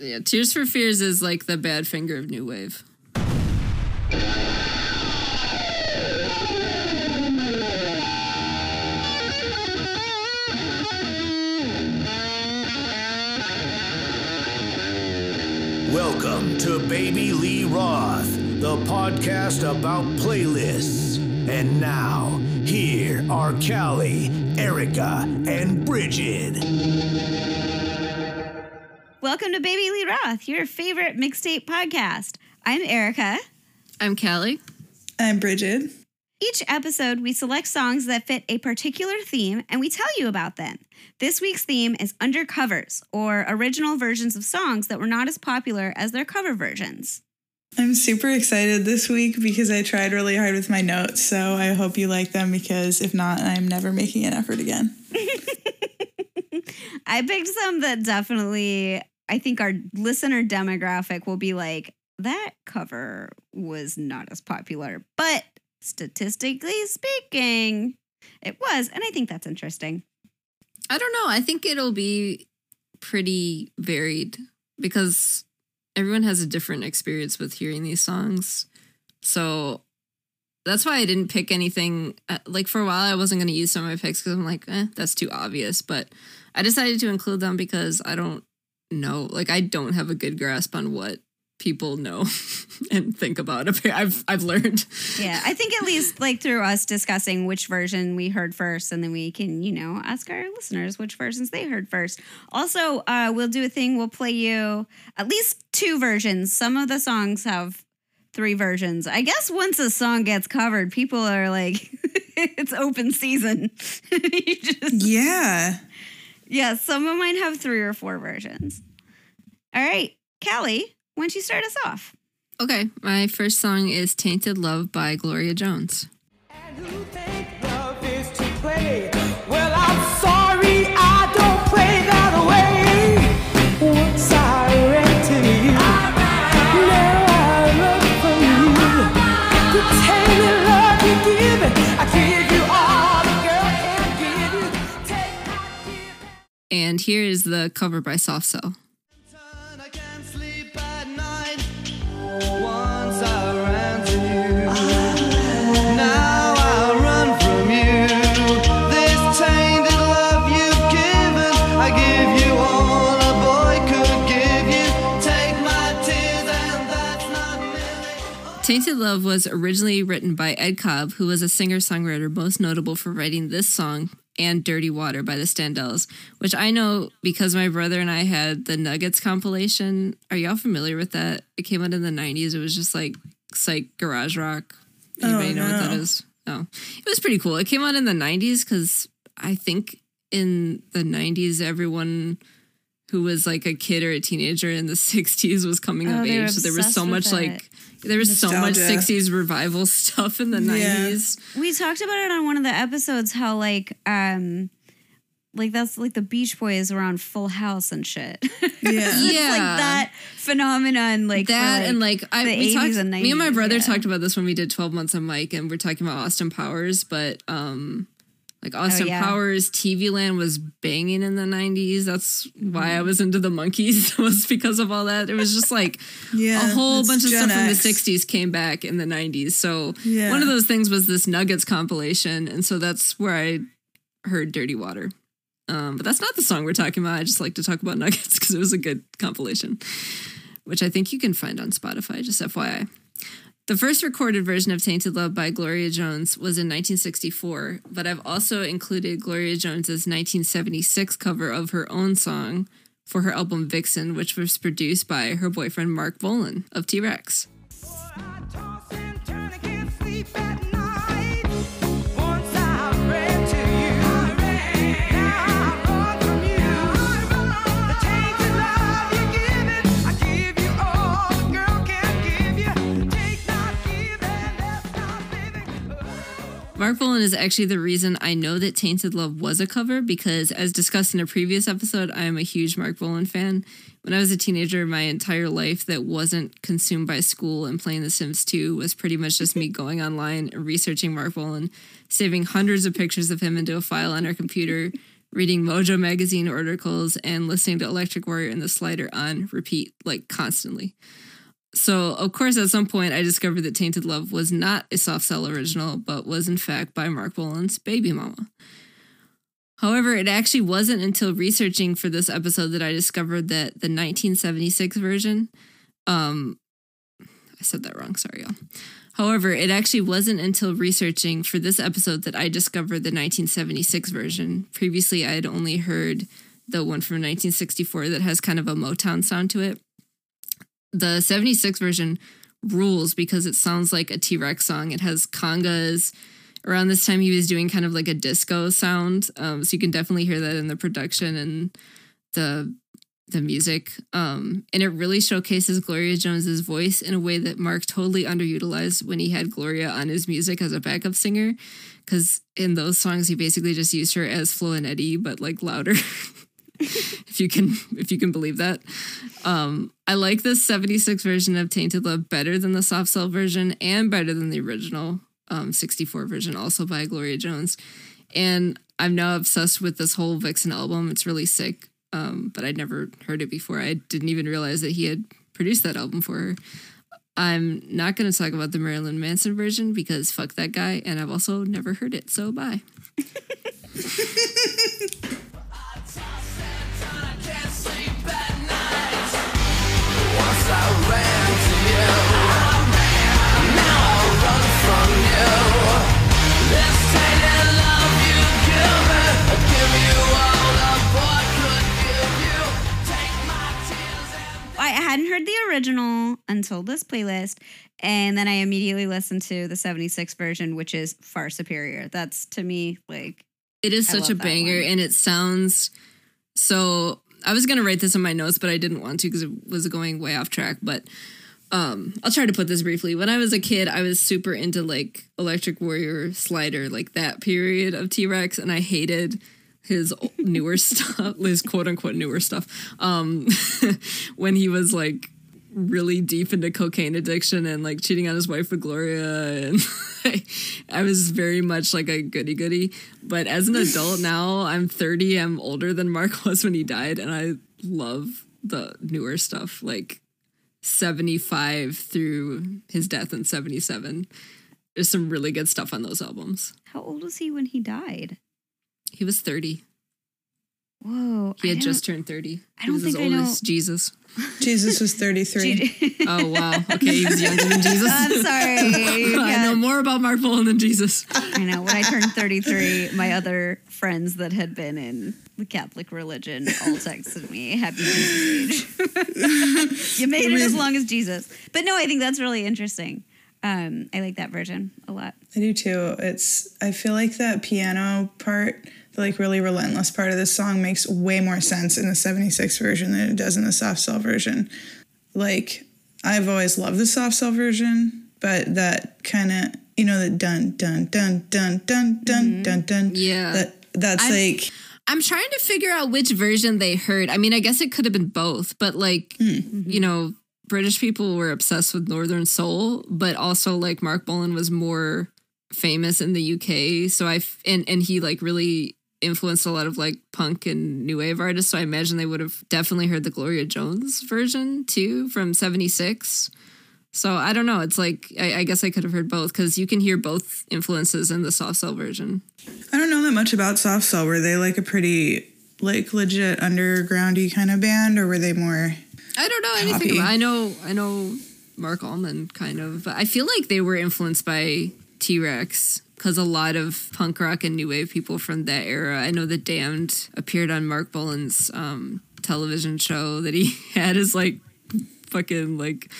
Yeah, Tears for Fears is like the Badfinger of new wave. Welcome to Baby Lee Roth, the podcast about playlists. And now, here are Callie, Erica, and Bridget. Welcome to Baby Lee Roth, your favorite mixtape podcast. I'm Erica. I'm Callie. I'm Bridget. Each episode, we select songs that fit a particular theme and we tell you about them. This week's theme is undercovers, or original versions of songs that were not as popular as their cover versions. I'm super excited this week because I tried really hard with my notes. So I hope you like them because if not, I'm never making an effort again. I picked some that definitely, I think our listener demographic will be like, that cover was not as popular. But statistically speaking, it was. And I think that's interesting. I don't know. I think it'll be pretty varied because everyone has a different experience with hearing these songs. So that's why I didn't pick anything. uh, Like for a while, I wasn't going to use some of my picks because I'm like, eh, that's too obvious. But I decided to include them because I don't know. Like I don't have a good grasp on what people know and think about. I've I've learned. Yeah, I think at least like through us discussing which version we heard first, and then we can, you know, ask our listeners which versions they heard first. Also, uh, we'll do a thing. We'll play you at least two versions. Some of the songs have three versions. I guess once a song gets covered, people are like, it's open season. You just- Yeah. Yeah, some of mine have three or four versions. All right, Callie, why don't you start us off? Okay, my first song is "Tainted Love" by Gloria Jones. And here is the cover by Soft Cell. I can't sleep at night. Once I ran to you, now I run from you. This tainted love you've given, I give you all a boy could give you. Take my tears, and that's not nearly. Tainted Love was originally written by Ed Cobb, who was a singer songwriter most notable for writing this song and Dirty Water by the Standells, which I know because my brother and I had the Nuggets compilation. Are y'all familiar with that? It came out in the 90s. It was just like psych garage rock. Anybody Oh, know what that is? no. It was pretty cool. It came out in the 90s because I think in the 90s, everyone who was like a kid or a teenager in the 60s was coming Oh, of age. So there was so much with like there was so much 60s revival stuff in the Yeah. 90s. We talked about it on one of the episodes how like um like that's like the Beach Boys were on Full House and shit. Yeah. Yeah. like that phenomenon like for, that and like I the we 80s talked and me and my brother yeah. talked about this when we did 12 months on Mike and we're talking about Austin Powers, but um like Austin Oh, yeah. Powers TV Land was banging in the 90s. That's why I was into the Monkees it was because of all that. It was just like Yeah, a whole bunch of Gen stuff from the 60s came back in the 90s. So Yeah. one of those things was this Nuggets compilation. And so that's where I heard Dirty Water. Um, but that's not the song we're talking about. I just like to talk about Nuggets because it was a good compilation, which I think you can find on Spotify, just FYI. The first recorded version of Tainted Love by Gloria Jones was in 1964, but I've also included Gloria Jones's 1976 cover of her own song for her album Vixen, which was produced by her boyfriend Marc Bolan of T Rex. Marc Bolan is actually the reason I know that Tainted Love was a cover because, as discussed in a previous episode, I am a huge Marc Bolan fan. When I was a teenager, my entire life that wasn't consumed by school and playing The Sims 2 was pretty much just me going online and researching Marc Bolan, saving hundreds of pictures of him into a file on our computer, reading Mojo magazine articles, and listening to Electric Warrior and the Slider on repeat, like constantly. So, of course, at some point, I discovered that Tainted Love was not a soft cell original, but was in fact by Marc Bolan's Baby Mama. However, it actually wasn't until researching for this episode that I discovered that the 1976 version, um, I said that wrong, sorry, y'all. However, it actually wasn't until researching for this episode that I discovered the 1976 version. Previously, I had only heard the one from 1964 that has kind of a Motown sound to it. The 76 version rules because it sounds like a T Rex song. It has congas. Around this time, he was doing kind of like a disco sound. Um, so you can definitely hear that in the production and the the music. Um, and it really showcases Gloria Jones's voice in a way that Mark totally underutilized when he had Gloria on his music as a backup singer. Because in those songs, he basically just used her as Flo and Eddie, but like louder. if you can, if you can believe that. Um, I like this '76 version of Tainted Love better than the soft cell version, and better than the original um, '64 version, also by Gloria Jones. And I'm now obsessed with this whole Vixen album. It's really sick um, but I'd never heard it before. I didn't even realize that he had produced that album for her. I'm not going to talk about the Marilyn Manson version because fuck that guy, and I've also never heard it, so bye. original until this playlist, and then I immediately listened to the 76 version, which is far superior. That's to me like It is I such a banger, one. and it sounds so. I was gonna write this in my notes, but I didn't want to because it was going way off track. But um, I'll try to put this briefly. When I was a kid, I was super into like Electric Warrior, Slider, like that period of T Rex, and I hated his newer stuff, his quote unquote newer stuff. Um, when he was like really deep into cocaine addiction and like cheating on his wife with Gloria and I was very much like a goody goody. But as an adult now, I'm 30, I'm older than Mark was when he died, and I love the newer stuff, like 75 through his death in 77. There's some really good stuff on those albums. how old was he when he died? He was 30. Whoa. He had just turned 30. I he don't was as think I old know- as Jesus. Jesus was 33. Oh, wow. Okay, he was younger than Jesus. I'm sorry. You I know more about Marc Bolan than Jesus. I know. When I turned 33, my other friends that had been in the Catholic religion all texted me, Happy Jesus age. you made it as long as Jesus. But no, I think that's really interesting. Um, I like that version a lot. I do too. It's I feel like that piano part, the like really relentless part of this song makes way more sense in the 76 version than it does in the soft cell version. Like I've always loved the soft cell version, but that kind of you know the dun dun dun dun dun dun mm-hmm. dun dun yeah that that's I'm, like I'm trying to figure out which version they heard. I mean, I guess it could have been both, but like hmm. mm-hmm. you know British people were obsessed with Northern Soul, but also like Marc Bolan was more famous in the UK. So I and and he like really influenced a lot of like punk and new wave artists. So I imagine they would have definitely heard the Gloria Jones version too from 76. So I don't know. It's like, I, I guess I could have heard both because you can hear both influences in the soft cell version. I don't know that much about soft cell. Were they like a pretty like legit undergroundy kind of band, or were they more? I don't know anything about. I know I know Marc Almond kind of, but I feel like they were influenced by T Rex because a lot of punk rock and new wave people from that era. I know the Damned appeared on Marc Bolan's um, television show that he had as like fucking like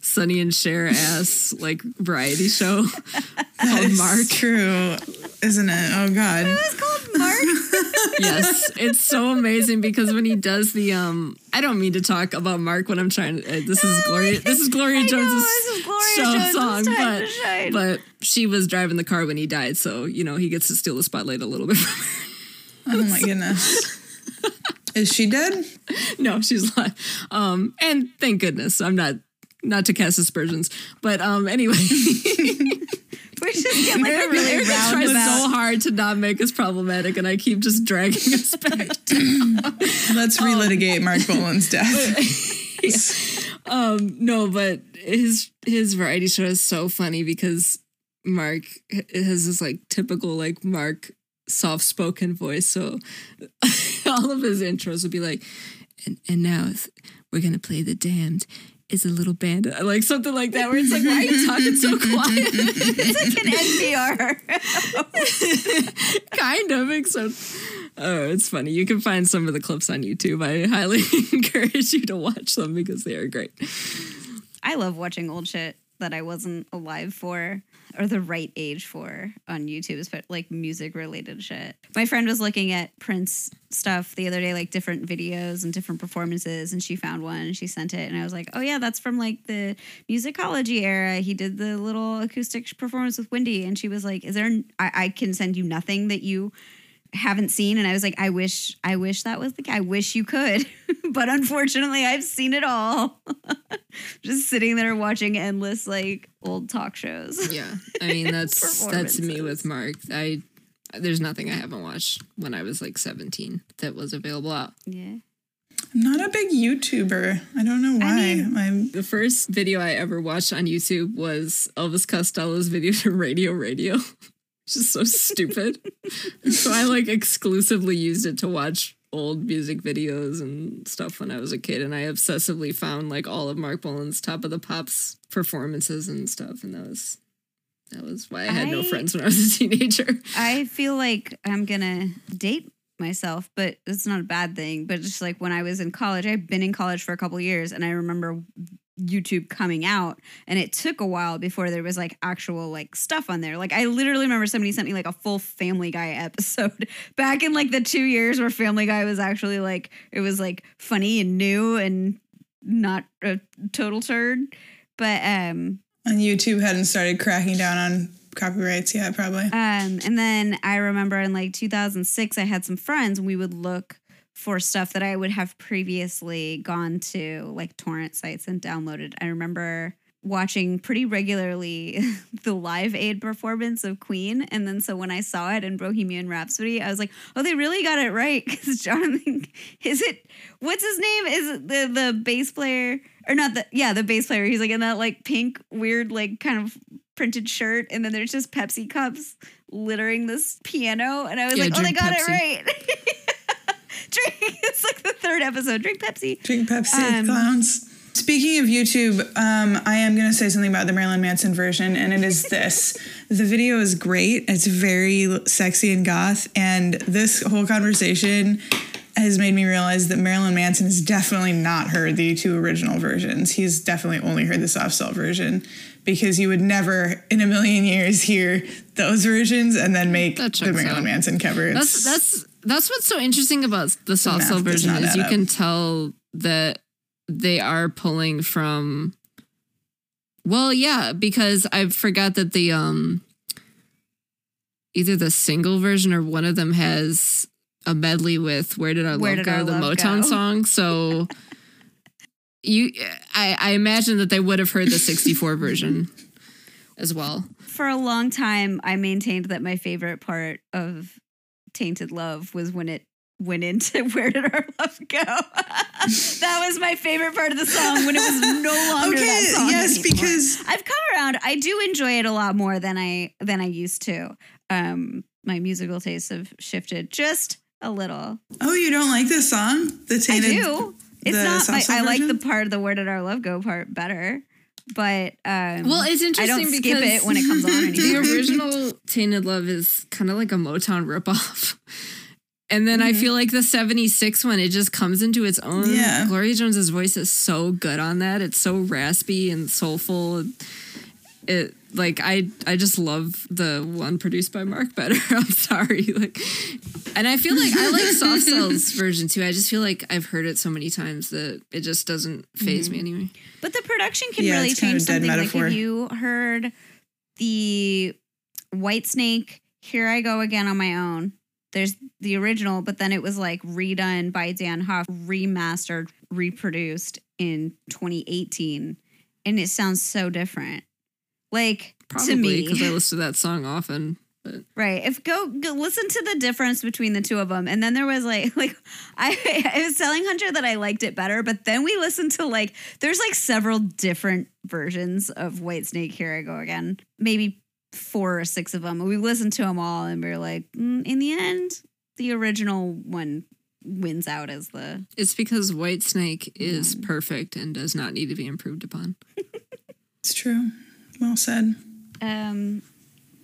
Sonny and Cher ass like variety show called Mark. True, isn't it? Oh God. It's called Mark. yes, it's so amazing because when he does the um, I don't mean to talk about Mark when I'm trying to. Uh, this is Gloria. This is Gloria I know, this is Gloria show Jones's song, but but she was driving the car when he died, so you know he gets to steal the spotlight a little bit. From her. Oh my goodness. Is she dead? no, she's not. Um, and thank goodness I'm not not to cast aspersions, but um, anyway, Where's just like a really Erica tries so hard to not make us problematic, and I keep just dragging us back. down. Let's relitigate Marc Bolan's death. um, no, but his his variety show is so funny because Mark has this like typical like Mark soft spoken voice. So all of his intros would be like, and and now we're gonna play the damned. Is a little band uh, like something like that where it's like why are you talking so quiet? It's like an NPR. kind of except oh it's funny you can find some of the clips on youtube i highly encourage you to watch them because they are great I love watching old shit that I wasn't alive for or the right age for on YouTube, especially like music related shit. My friend was looking at Prince stuff the other day, like different videos and different performances, and she found one and she sent it. And I was like, oh, yeah, that's from like the musicology era. He did the little acoustic performance with Wendy. And she was like, is there, I, I can send you nothing that you haven't seen and i was like i wish i wish that was the i wish you could but unfortunately i've seen it all. Just sitting there watching endless like old talk shows. Yeah i mean that's that's me with mark. I there's nothing i haven't watched when i was like 17 that was available out. Yeah. I'm not a big YouTuber. I don't know why. mean- I'm the first video i ever watched on youtube was elvis costello's video to radio radio. it's just so stupid. So i like exclusively used it to watch old music videos and stuff when i was a kid and i obsessively found like all of marc bolan's top of the pops performances and stuff and that was that was why i had no friends when i was a teenager. I feel like i'm gonna date myself but it's not a bad thing but just like when i was in college i've been in college for a couple years and i remember YouTube coming out and it took a while before there was like actual like stuff on there. Like I literally remember somebody sent me like a full Family Guy episode back in like the 2 years where Family Guy was actually like it was like funny and new and not a total turd. But um on YouTube hadn't started cracking down on copyrights yet, probably. um, and then I remember in like 2006, I had some friends and we would look for stuff that I would have previously gone to like torrent sites and downloaded. I remember watching pretty regularly the Live Aid performance of Queen. And then so when I saw it in Bohemian Rhapsody, I was like, oh, they really got it right. Because Jonathan, is it, what's his name? Is it the, the bass player? Or not the, yeah, the bass player. He's like in that like pink, weird, like kind of printed shirt. And then there's just Pepsi cups littering this piano. And I was Yeah, like, oh, they got Pepsi. it right. Drink, it's like the third episode. Drink Pepsi. Drink Pepsi, Um, clowns. Speaking of YouTube, um, I am going to say something about the Marilyn Manson version, and it is this. the video is great. It's very sexy and goth, and this whole conversation has made me realize that Marilyn Manson has definitely not heard the two original versions. He's definitely only heard the soft cell version because you would never in a million years hear those versions and then make the Marilyn out. Manson cover. It's- that's that's what's so interesting about the soft cell version is you up. can tell that they are pulling from well yeah because i forgot that the um either the single version or one of them has a medley with where did our Where love go Our the Love motown Go? song so you I, I imagine that they would have heard the 64 version as well For a long time, I maintained that my favorite part of Tainted Love was when it went into Where Did Our Love Go? that was my favorite part of the song when it was no longer Okay, that song. yes, anymore. because- I've come around. I do enjoy it a lot more than I than I used to. Um, my musical tastes have shifted just a little. oh, you don't like this song? The tainted I do. It's not. I, I like the part of the "Where Did Our Love Go" part better, but um, Well, it's I interesting don't skip it when it comes on the original Tainted Love is kind of like a Motown ripoff. And then Mm-hmm. I feel like the 76 one, it just comes into its own. Yeah. Gloria Jones's voice is so good on that. It's so raspy and soulful. It like I I just love the one produced by Mark better. I'm sorry. Like and I feel like I like Soft Cell's version too. I just feel like I've heard it so many times that it just doesn't phase Mm-hmm. me anyway. But the production can Yeah, really it's kind of change a dead something. Like metaphor. if you heard the Whitesnake, Here I Go Again on My Own. There's the original, but then it was like redone by Dan Huff, remastered, reproduced in 2018. And it sounds so different. Like Probably me. because I listen to that song often. But Right. If go, go listen to the difference between the two of them, and then there was like like I I was telling Hunter that I liked it better, but then we listened to like there's like several different versions of Whitesnake. Here I go again. Maybe four or six of them. We listened to them all, and we were like, mm, in the end, the original one wins out as the it's because Whitesnake is Mm. perfect and does not need to be improved upon. It's true. Well said. um.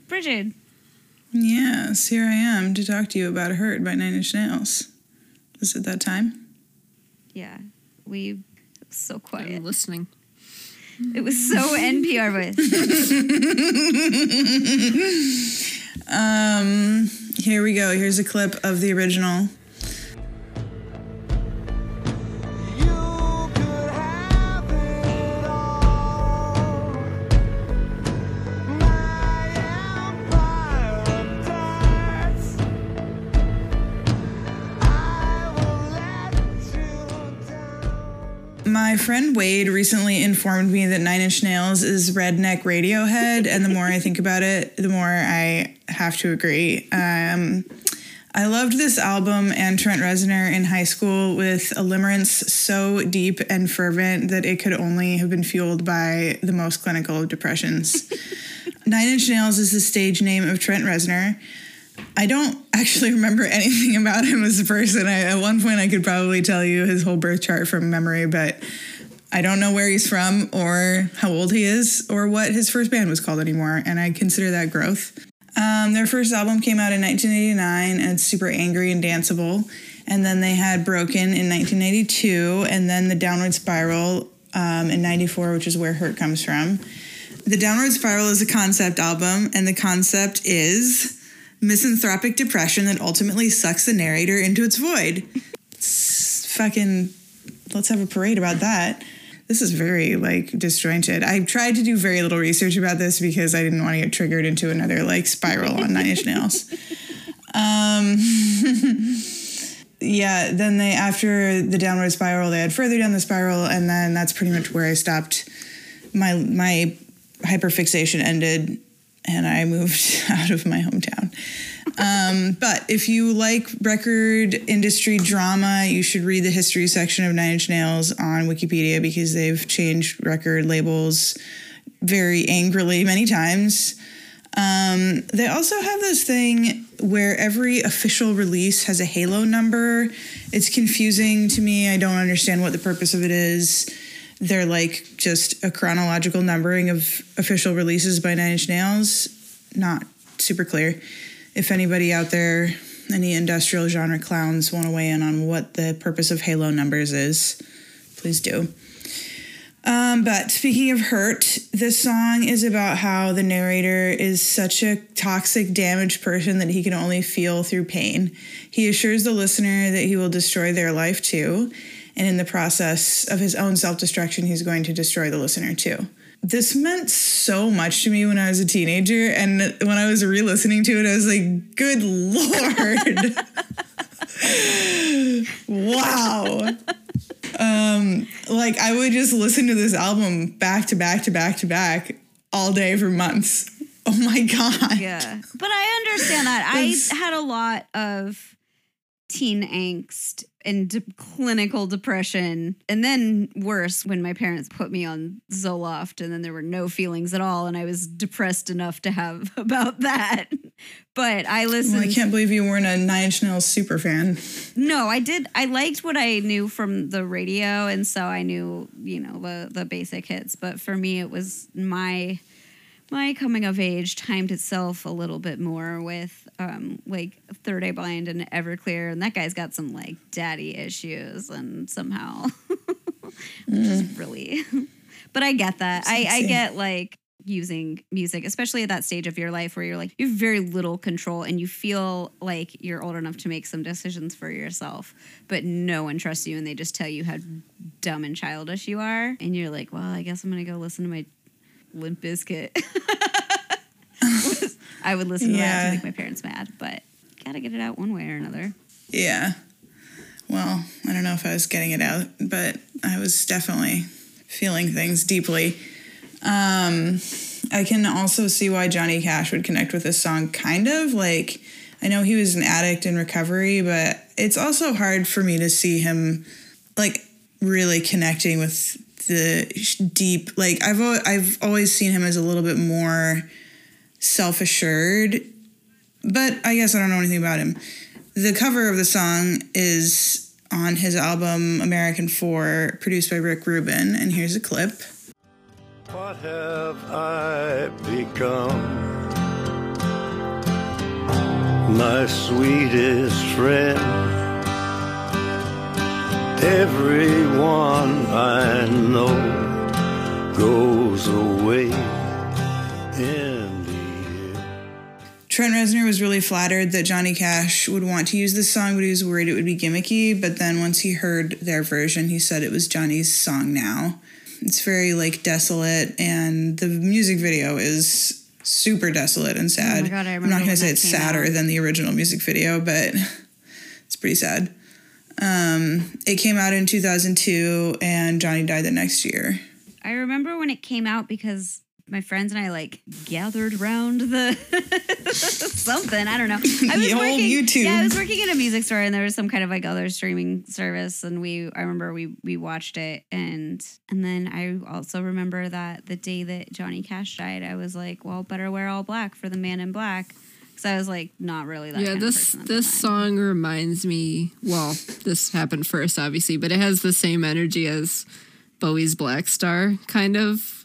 Bridget, Yes, here I am to talk to you about Hurt by Nine Inch Nails. Is it that time? yeah, we it was so quiet. I'm listening. It was so NPR voice. Um, here we go. Here's a clip of the original. Friend Wade recently informed me that Nine Inch Nails is redneck Radiohead, and the more I think about it, the more I have to agree. Um, I loved this album and Trent Reznor in high school with a limerence so deep and fervent that it could only have been fueled by the most clinical of depressions. Nine Inch Nails is the stage name of Trent Reznor. I don't actually remember anything about him as a person. I, at one point, I could probably tell you his whole birth chart from memory, but I don't know where he's from or how old he is or what his first band was called anymore. And I consider that growth. Um, their first album came out in 1989 and it's super angry and danceable. And then they had Broken in 1992 and then The Downward Spiral um, in 94, which is where Hurt comes from. The Downward Spiral is a concept album, and the concept is misanthropic depression that ultimately sucks the narrator into its void. It's fucking, let's have a parade about that. This is very like disjointed. I tried to do very little research about this because I didn't want to get triggered into another like spiral on Nine Inch Nails. Um, yeah, then they after the downward spiral, they had further down the spiral, and then that's pretty much where I stopped. My my hyperfixation ended, and I moved out of my hometown. Um, but if you like record industry drama, you should read the history section of Nine Inch Nails on Wikipedia because they've changed record labels very angrily many times. Um, they also have this thing where every official release has a Halo number. It's confusing to me. I don't understand what the purpose of it is. They're like just a chronological numbering of official releases by Nine Inch Nails. Not super clear. If anybody out there, any industrial genre clowns want to weigh in on what the purpose of Halo numbers is, please do. Um, but speaking of hurt, this song is about how the narrator is such a toxic, damaged person that he can only feel through pain. He assures the listener that he will destroy their life too, and in the process of his own self destruction, he's going to destroy the listener too. This meant so much to me when I was a teenager, and when I was re listening to it, I was like, good lord. wow um like i would just listen to this album back to back to back to back all day for months oh my god Yeah. But I understand that. I had a lot of teen angst and de- clinical depression. And then worse when my parents put me on Zoloft and then there were no feelings at all. And I was depressed enough to have about that. But I listened. well, i can't believe you weren't a nine inch nails super fan No, I did. I liked what I knew from the radio, and so I knew, you know, the the basic hits. But for me, it was my my coming of age timed itself a little bit more with um, like Third Eye Blind and Everclear, and that guy's got some like daddy issues, and somehow, which is really. But I get that. I, I get like using music, especially at that stage of your life where you're like, you have very little control and you feel like you're old enough to make some decisions for yourself, but no one trusts you and they just tell you how dumb and childish you are. And you're like, well, I guess I'm going to go listen to my Limp Bizkit. I would listen to that to make my parents mad, but gotta get it out one way or another. yeah well i don't know if i was getting it out but i was definitely feeling things deeply um I can also see why Johnny Cash would connect with this song. Kind of like I know he was an addict in recovery, but it's also hard for me to see him like really connecting with the deep. Like I've I've always seen him as a little bit more self assured, but I guess I don't know anything about him. The cover of the song is on his album American Four, produced by Rick Rubin, and here's a clip. What have I become? My sweetest friend. Everyone I know goes away Trent Reznor was really flattered that Johnny Cash would want to use this song, but he was worried it would be gimmicky. But then once he heard their version, he said it was Johnny's song now. It's very like desolate, and the music video is super desolate and sad. Oh God, I I'm not gonna say it's sadder out. than the original music video, but it's pretty sad. Um, it came out in 2002, and Johnny died the next year. I remember when it came out because my friends and I like gathered around the something. I don't know. I was The old working. YouTube. Yeah, I was working in a music store, and there was some kind of like other streaming service, and we. I remember we we watched it, and and then I also remember that the day that Johnny Cash died, I was like, well, better wear all black for the Man in Black, because I was like not really that. yeah, kind this of person at the this time. song reminds me. Well, this happened first, obviously, but it has the same energy as Bowie's Blackstar, kind of,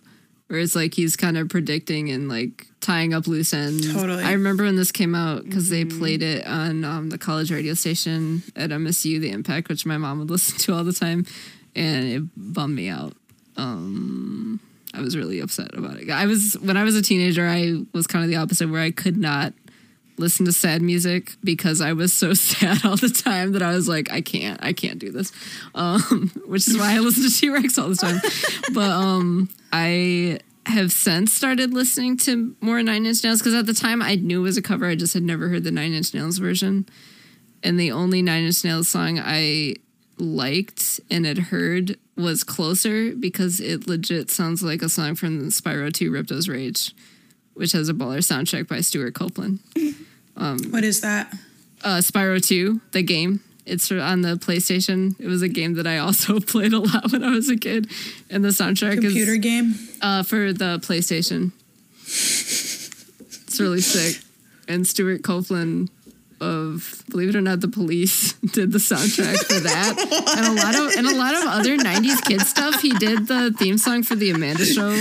where it's like he's kind of predicting and like tying up loose ends. Totally. I remember when this came out because they Mm-hmm. played it on um, the college radio station at MSU, The Impact, which my mom would listen to all the time, and it bummed me out. Um, I was really upset about it. I was when I was a teenager, I was kind of the opposite, where I could not listen to sad music because I was so sad all the time that I was like, I can't, I can't do this. Um, which is why I listen to T Rex all the time. but um, I have since started listening to more Nine Inch Nails because at the time I knew it was a cover. I just had never heard the Nine Inch Nails version. And the only Nine Inch Nails song I liked and had heard was Closer because it legit sounds like a song from Spyro 2 Ripto's Rage, which has a baller soundtrack by Stewart Copeland. What is that? Uh, Spyro 2, the game. It's on the PlayStation. It was a game that I also played a lot when I was a kid. And the soundtrack Computer is game? uh, for the PlayStation. It's really sick. And Stewart Copeland of Believe It or Not, the Police did the soundtrack for that, and a lot of and a lot of other '90s kid stuff. He did the theme song for the Amanda Show,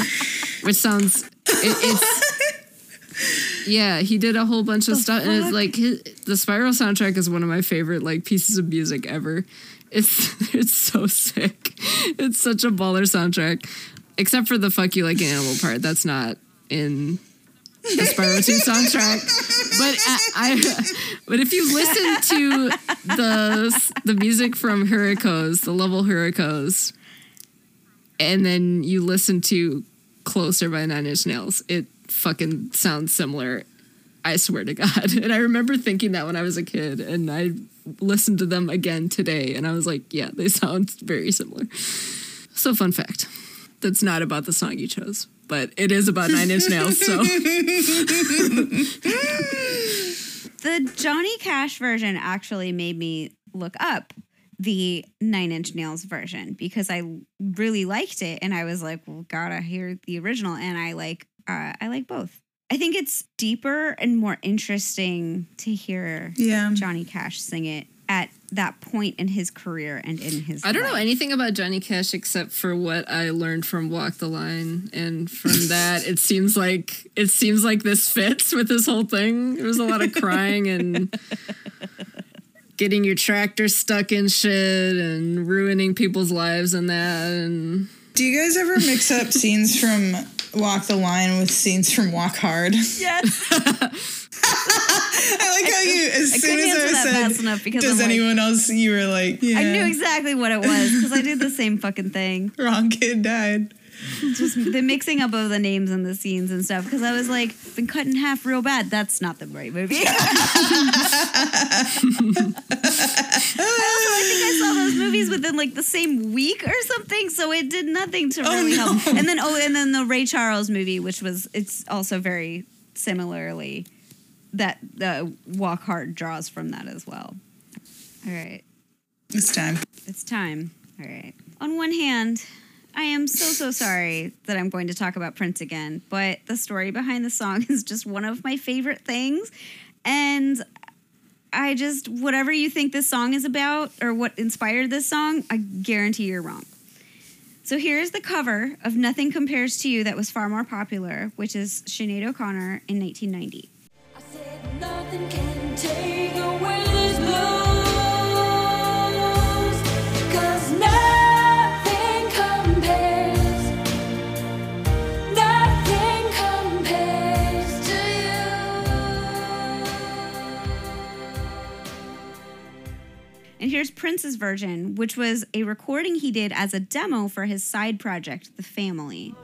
which sounds it, it's yeah. He did a whole bunch of stuff, and it's like his, the Spyro soundtrack is one of my favorite like pieces of music ever. It's it's so sick. It's such a baller soundtrack, except for the "fuck you like an animal" part. That's not in the Spyro 2 soundtrack. But I, I but if you listen to the the music from Hurricos, the level Hurricos, and then you listen to Closer by Nine Inch Nails, it fucking sounds similar. I swear to God. And I remember thinking that when I was a kid, and I listened to them again today, and I was like, yeah, they sound very similar. So, fun fact that's not about the song you chose, but it is about Nine Inch Nails. So, The Johnny Cash version actually made me look up the Nine Inch Nails version because I really liked it, and I was like, "Well, gotta hear the original." And I like, uh, I like both. I think it's deeper and more interesting to hear Yeah. Johnny Cash sing it at that point in his career and in his. I don't know anything about Johnny Cash except for what I learned from Walk the Line, and from that, it seems like it seems like this fits with this whole thing. There was a lot of crying and getting your tractor stuck in shit and ruining people's lives and that. And Do you guys ever mix up scenes from Walk the Line with scenes from Walk Hard? Yes, I like how you, as I soon as I that said, enough because does I'm like, anyone else, you were like, yeah, I knew exactly what it was because I did the same fucking thing. wrong kid died. Just the mixing up of the names and the scenes and stuff. Because I was like, been cut in half real bad. That's not the right movie. I think I saw those movies within like the same week or something, so it did nothing to oh, really no. help. And then oh, and then the Ray Charles movie, which was it's also very similarly that the Walk Hard draws from that as well. All right, It's time. it's time. All right. On one hand, I am so so sorry that I'm going to talk about Prince again, but the story behind the song is just one of my favorite things, and I just whatever you think this song is about or what inspired this song, I guarantee you're wrong. So here's the cover of Nothing Compares to You that was far more popular, which is Sinead O'Connor in 1990. Prince's version, which was a recording he did as a demo for his side project, The Family.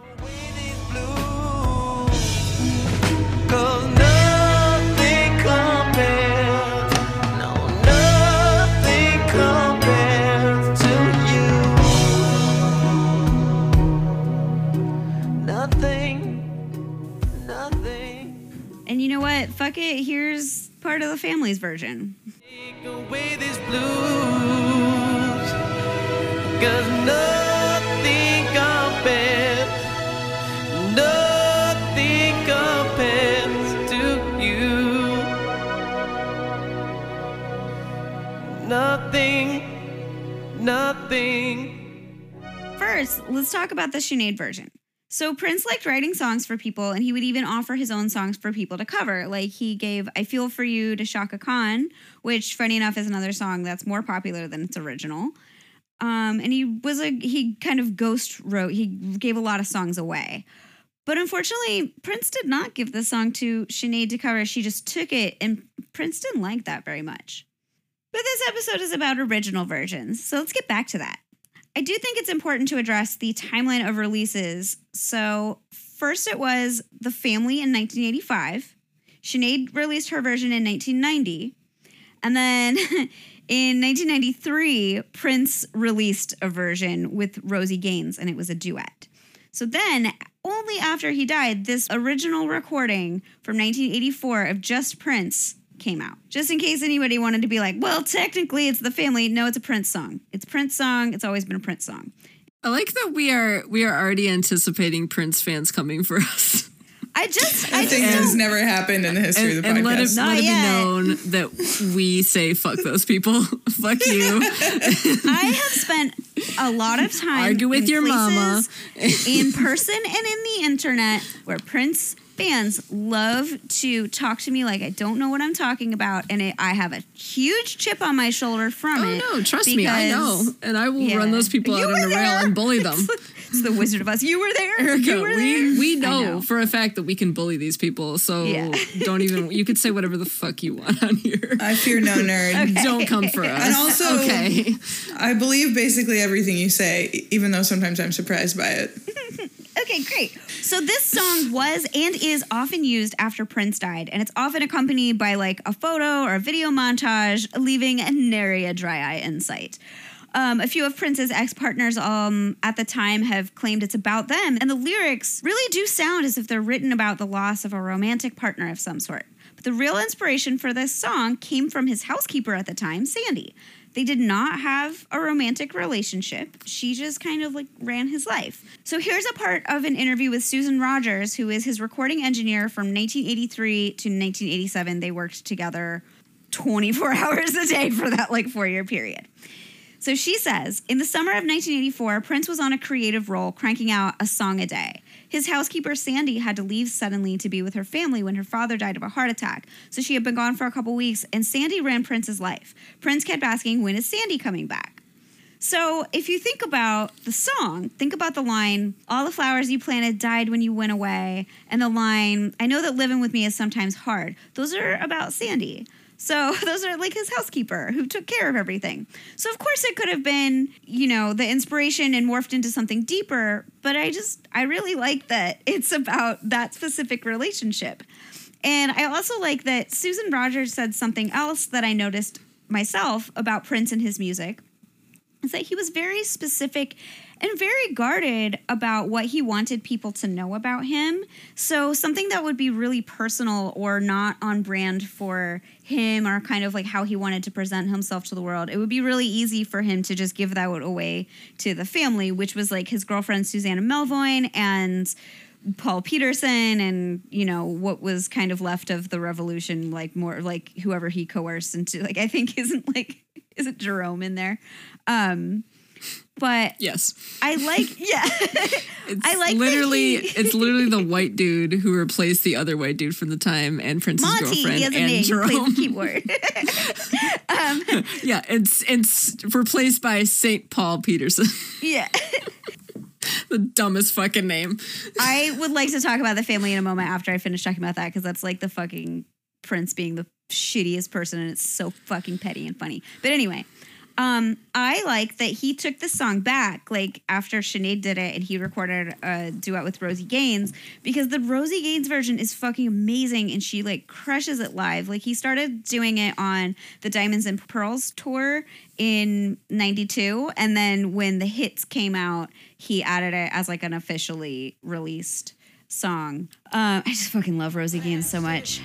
Cause nothing compares, no, nothing compares to you. Nothing, nothing. And you know what? Fuck it. Here's part of the family's version. Away this blues. Cause nothing compares, nothing compares to you. Nothing, nothing. First, let's talk about the Sinead version. So Prince liked writing songs for people, and he would even offer his own songs for people to cover. Like he gave "I Feel for You" to Chaka Khan, which, funny enough, is another song that's more popular than its original. Um, and he was a he kind of ghost wrote. He gave a lot of songs away. But unfortunately, Prince did not give the song to Sinead to cover. She just took it, and Prince didn't like that very much. But this episode is about original versions, so let's get back to that. I do think it's important to address the timeline of releases. So, first it was The Family in 1985. Sinead released her version in 1990. And then in 1993, Prince released a version with Rosie Gaines, and it was a duet. So then, only after he died, this original recording from 1984 of just Prince came out. Just in case anybody wanted to be like, well, technically it's the family. No, it's a Prince song. It's a Prince song. It's always been a Prince song. I like that we are we are already anticipating Prince fans coming for us. I just, I I just think this has never happened in the history And, of the and let it, podcast. Not let it be yet. known that we say fuck those people. fuck you. I have spent a lot of time Argue with in your mama. in person and in the internet where Prince fans love to talk to me like I don't know what I'm talking about, and it, I have a huge chip on my shoulder from Oh it. no, trust me, I know. And I will Yeah. run those people You out on were a rail and bully them. It's the Wizard of Oz. You were there. Erica, you were there. we we I know, for a fact that we can bully these people. So Yeah. don't even you could say whatever the fuck you want on here. I fear no nerd. Don't come for us. And also- okay. I believe basically everything you say, even though sometimes I'm surprised by it. Okay, great. So this song was and is often used after Prince died, and it's often accompanied by like a photo or a video montage, leaving nary a dry eye in sight. Um, a few of Prince's ex-partners um, at the time have claimed it's about them, and the lyrics really do sound as if they're written about the loss of a romantic partner of some sort. But the real inspiration for this song came from his housekeeper at the time, Sandy. They did not have a romantic relationship. She just kind of like ran his life. So here's a part of an interview with Susan Rogers, who is his recording engineer from 1983 to 1987. They worked together 24 hours a day for that like four year period. So she says, in the summer of 1984, Prince was on a creative roll, cranking out a song a day. His housekeeper, Sandy, had to leave suddenly to be with her family when her father died of a heart attack. So she had been gone for a couple weeks, and Sandy ran Prince's life. Prince kept asking, when is Sandy coming back? So if you think about the song, think about the line, all the flowers you planted died when you went away, and the line, I know that living with me is sometimes hard. Those are about Sandy. So those are like his housekeeper who took care of everything. So of course it could have been, you know, the inspiration and morphed into something deeper, but I just I really like that it's about that specific relationship. And I also like that Susan Rogers said something else that I noticed myself about Prince and his music is that he was very specific and very guarded about what he wanted people to know about him. So something that would be really personal or not on brand for him or kind of like how he wanted to present himself to the world, it would be really easy for him to just give that away to the family, which was like his girlfriend Susanna Melvoin and Paul Peterson and you know what was kind of left of the revolution like more like whoever he coerced into like I think isn't like isn't Jerome in there? Um but Yes. I like yeah It's I like literally it's literally the white dude who replaced the other white dude from the time and Prince's Monty girlfriend he has a and name Jerome. keyboard um, yeah, it's it's replaced by Saint Paul Peterson. yeah the dumbest fucking name. I would like to talk about the family in a moment after I finish talking about that because that's like the fucking prince being the shittiest person and it's so fucking petty and funny. But anyway, um, I like that he took the song back like after Sinead did it and he recorded a duet with Rosie Gaines because the Rosie Gaines version is fucking amazing and she like crushes it live. Like he started doing it on the Diamonds and Pearls tour in 92 and then when the hits came out he added it as like an officially released song. Um, I just fucking love Rosie Gaines so much.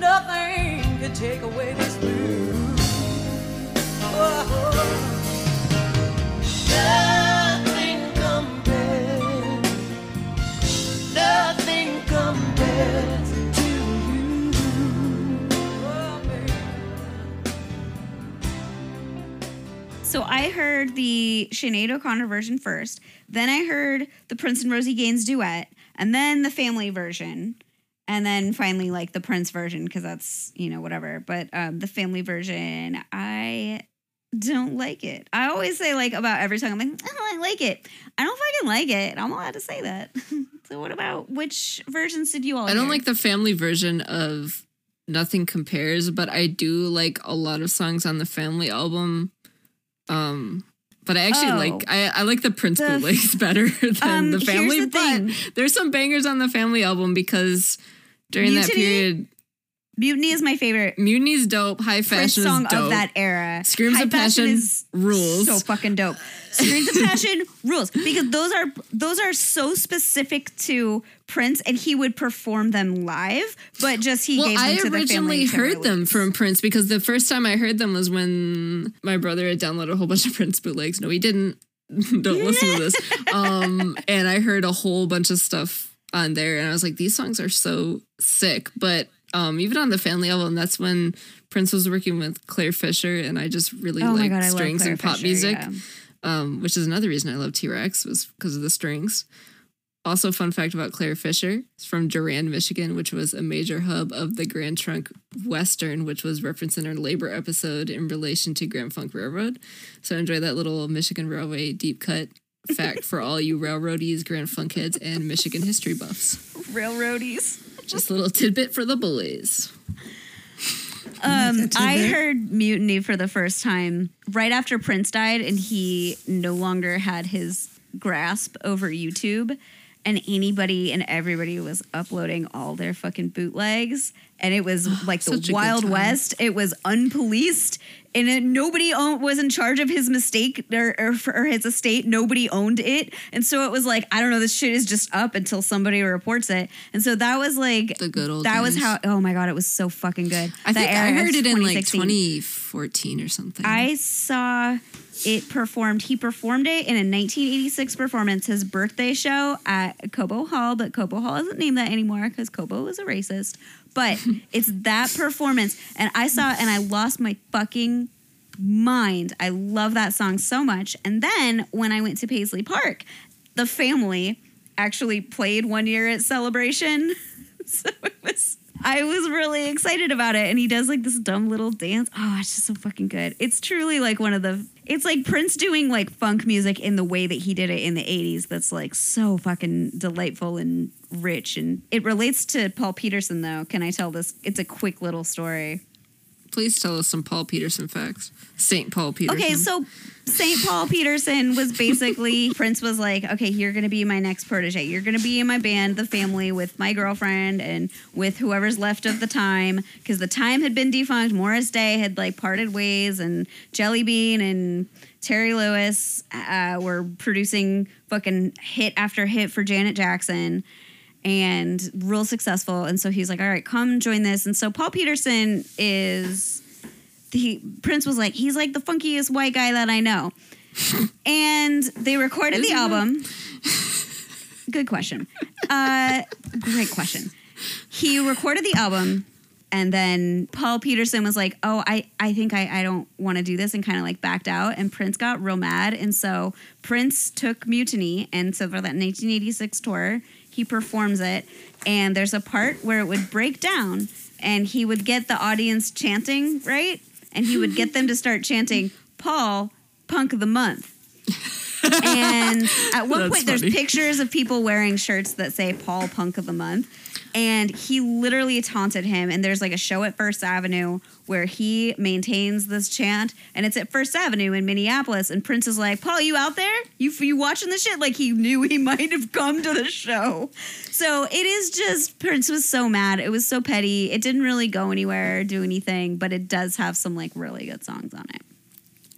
Nothing, can take away this blues. Oh, nothing compares, nothing compares to you. So I heard the Sinead O'Connor version first, then I heard the Prince and Rosie Gaines duet, and then the family version, and then finally like the Prince version because that's you know whatever. But um, the family version, I don't like it. I always say like about every song, I'm like, oh, I like it. I don't fucking like it. I'm allowed to say that. so what about which versions did you all? I don't hear? like the family version of Nothing Compares, but I do like a lot of songs on the family album. Um but I actually Oh. like I, I like the Prince The- bootlegs better than Um, the family. the but thing. there's some bangers on the family album because during that period, Mutiny is my favorite Mutiny's dope, High Fashion song is dope. of that era. Screams High of Passion is rules. So fucking dope. Screams of Passion rules because those are those are so specific to Prince, and he would perform them live, but just he well, gave them I to the family. originally heard them from Prince because the first time I heard them was when my brother had downloaded a whole bunch of Prince bootlegs. No, he didn't. Don't listen to this. Um, and I heard a whole bunch of stuff on there, and I was like, these songs are so sick. But um, even on the family album, that's when Prince was working with Clare Fischer, and I just really Oh like god, strings and pop Fischer, music yeah. um, which is another reason I love T Rex was because of the strings. Also, fun fact about Clare Fischer is from Durand, Michigan, which was a major hub of the Grand Trunk Western, which was referenced in our labor episode in relation to Grand Funk Railroad. So enjoy that little Michigan Railway deep cut fact for all you railroadies, Grand Funk heads, and Michigan history buffs. Railroadies. Just a little tidbit for the bullies. Um, I heard Mutiny for the first time right after Prince died, and he no longer had his grasp over YouTube. And anybody and everybody was uploading all their fucking bootlegs, and it was like the such a good Wild. West. It was unpoliced, and it, nobody owned, was in charge of his mistake or, or, or his estate. Nobody owned it, and so it was like I don't know. This shit is just up until somebody reports it, and so that was like The good old That was how. Oh my god, it was so fucking good. I That think I heard it in like 2014 or something. I saw it performed. He performed it in a 1986 performance, his birthday show at Cobo Hall, but Cobo Hall isn't named that anymore because Cobo was a racist. But it's that performance, and I saw it and I lost my fucking mind. I love that song so much. And then when I went to Paisley Park, the family actually played one year at Celebration. So it was I was really excited about it. And he does like this dumb little dance. Oh, it's just so fucking good. It's truly like one of the, it's like Prince doing like funk music in the way that he did it in the 80s. That's like so fucking delightful and rich. And it relates to Paul Peterson, though. Can I tell this? It's a quick little story. Please tell us some Paul Peterson facts. Saint Paul Peterson. Okay, so St. Paul Peterson was basically Prince was like, okay, you're gonna be my next protege. You're gonna be in my band, the family, with my girlfriend and with whoever's left of the time, because the time had been defunct. Morris Day had like parted ways, and Jelly Bean and Terry Lewis uh, were producing fucking hit after hit for Janet Jackson and real successful. And so he's like, all right, come join this. And so Paul Peterson is he Prince was like, he's like the funkiest white guy that I know. and they recorded the Isn't album. Good question. Uh, great question. He recorded the album and then Paul Peterson was like, "Oh, I I think I I don't want to do this," and kind of like backed out. And Prince got real mad, and so Prince took Mutiny, and so for that 1986 tour, he performs it, and there's a part where it would break down, and he would get the audience chanting right, and he would get them to start chanting Paul Punk of the Month. And at one That's point, there's pictures of people wearing shirts that say Paul Punk of the Month. And he literally taunted him. And there's like a show at First Avenue where he maintains this chant. And it's at First Avenue in Minneapolis. And Prince is like, Paul, you out there? You, you watching this shit? Like he knew he might have come to the show. So it is just, Prince was so mad. It was so petty. It didn't really go anywhere or do anything, but it does have some like really good songs on it.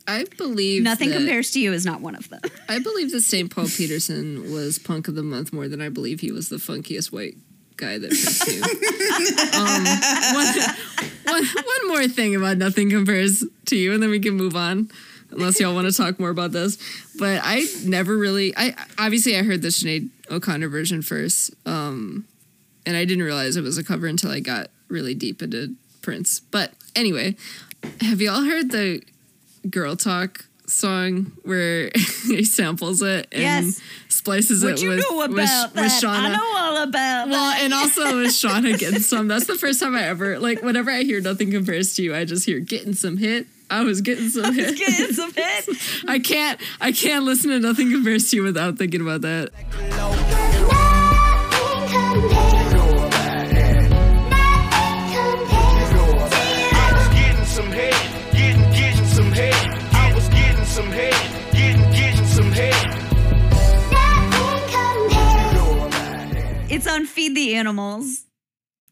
I believe Nothing that- compares to you is not one of them. I believe that St. Paul Peterson was punk of the month more than I believe he was the funkiest white guy that Prince knew. um, one, one, one more thing about nothing compares to you, and then we can move on. Unless y'all want to talk more about this, but I never really. I obviously I heard the Sinead O'Connor version first, um, and I didn't realize it was a cover until I got really deep into Prince. But anyway, have y'all heard the Girl Talk song where he samples it and Yes. splices What it you with, know about with, that? with Shawnna? I know all about Well, that. and also with Shawnna getting some. That's the first time I ever like. Whenever I hear "Nothing Compares to You," I just hear "getting some hit." I was getting some hit. Getting some hits. I can't. I can't listen to "Nothing Compares to You" without thinking about that. On Feed the Animals,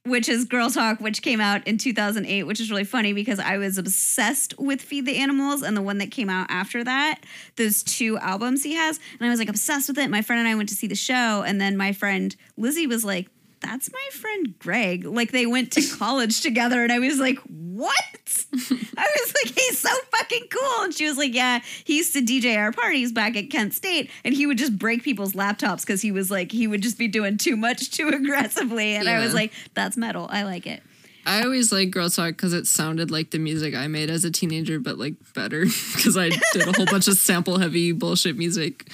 which is Girl Talk, which came out in 2008, which is really funny because I was obsessed with Feed the Animals and the one that came out after that, those two albums he has. And I was like obsessed with it. My friend and I went to see the show. And then my friend Lizzie was like, that's my friend Greg. Like they went to college together, and I was like, "What?" I was like, "He's so fucking cool." And she was like, "Yeah, he used to DJ our parties back at Kent State, and he would just break people's laptops because he was like, he would just be doing too much too aggressively." And I was like, "That's metal. I like it." I always like Girl Talk because it sounded like the music I made as a teenager, but like better because I did a whole bunch of sample heavy bullshit music,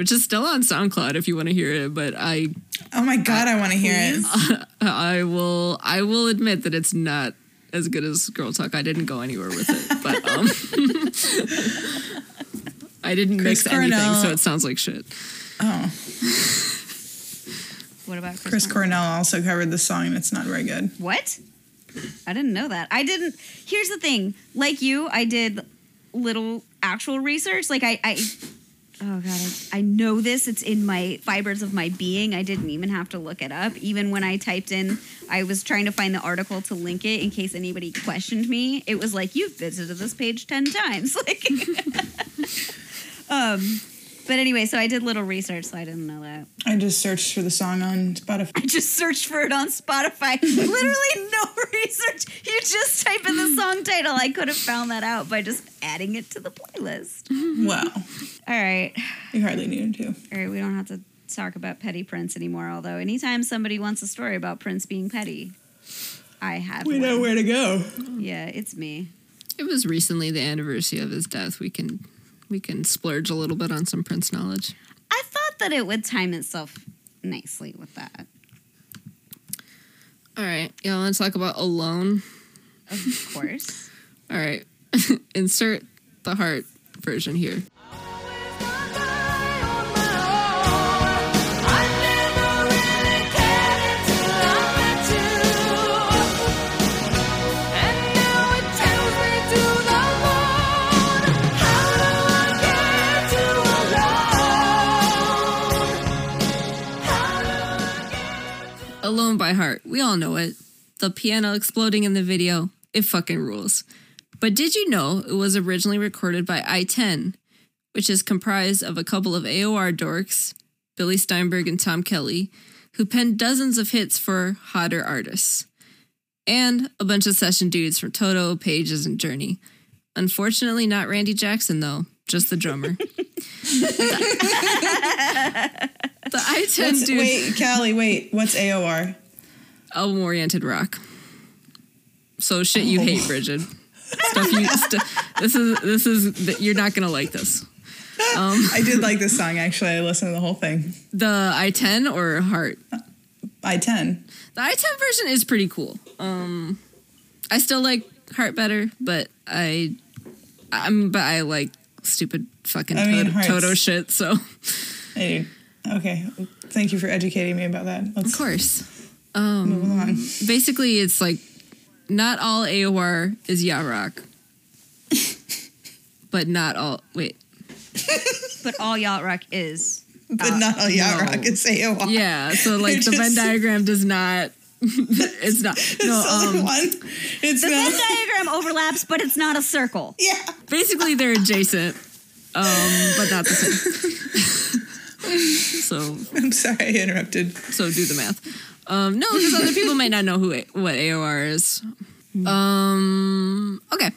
which is still on SoundCloud if you want to hear it. But I, Oh my god, I want to hear it. I will, I will admit that it's not as good as Girl Talk. I didn't go anywhere with it, but um, I didn't Chris mix anything, so it sounds like shit. Oh, What about Chris, Chris Cornell? Cornell also covered the song, and it's not very good. What? I didn't know that. I didn't. Here's the thing. Like you, I did little actual research. Like I, I oh god, I, I know this. It's in my fibers of my being. I didn't even have to look it up. Even when I typed in, I was trying to find the article to link it in case anybody questioned me. It was like you've visited this page ten times. Like, um. But anyway, so I did little research, so I didn't know that. I just searched for the song on Spotify. I just searched for it on Spotify. Literally no research. You just type in the song title. I could have found that out by just adding it to the playlist. Wow, All right. you hardly needed to. All right. We don't have to talk about petty Prince anymore. Although, anytime somebody wants a story about Prince being petty, I have. We one. know where to go. Yeah, it's me. It was recently the anniversary of his death. We can, we can splurge a little bit on some Prince knowledge. I thought that it would time itself nicely with that. All right. Y'all want to talk about Alone? Of course. All right. Insert the heart version here. Alone by Heart. We all know it. The piano exploding in the video. It fucking rules. But did you know it was originally recorded by I 10, which is comprised of a couple of AOR dorks, Billy Steinberg and Tom Kelly, who penned dozens of hits for hotter artists, and a bunch of session dudes from Toto, Pages, and Journey. Unfortunately, not Randy Jackson, though, just the drummer. the I 10 What's- dude. wait, Callie, wait. What's AOR? album oriented rock. So shit you Oh. hate, Bridget. Stuff you. St- this is this is you're not gonna like this. I did like this song actually. I listened to the whole thing. The i10 or Heart. I ten. The i10 version is pretty cool. Um, I still like Heart better, but I, I'm but I like stupid fucking I mean, Toto, Toto shit. So Hey, okay. Thank you for educating me about that. Let's course, move um, along. basically it's like not all AOR is yacht but not all. Wait, But all yacht rock is. But not all uh, yacht no. rock is AOR. Yeah, so like the They're Venn diagram does not. it's not. It's No, only um, one. It's The not. Venn diagram overlaps, but it's not a circle. yeah. basically they're adjacent, um, but not the same. so I'm sorry I interrupted. so do the math. Um, no, because other people might not know who what AOR is. Um, okay.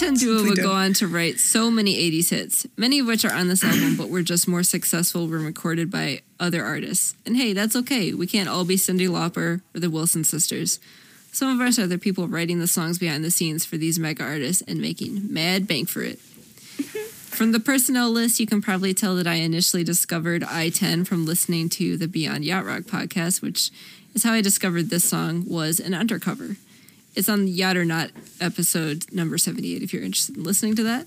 The I-10 duo would don't. go on to write so many 80s hits, many of which are on this album, but were just more successful when recorded by other artists. And hey, that's okay. We can't all be Cyndi Lauper or the Wilson sisters. Some of us are the people writing the songs behind the scenes for these mega artists and making mad bank for it. From the personnel list, you can probably tell that I initially discovered I-10 from listening to the Beyond Yacht Rock podcast, which is how I discovered this song was an undercover. It's on the Yacht or Not episode number 78 if you're interested in listening to that.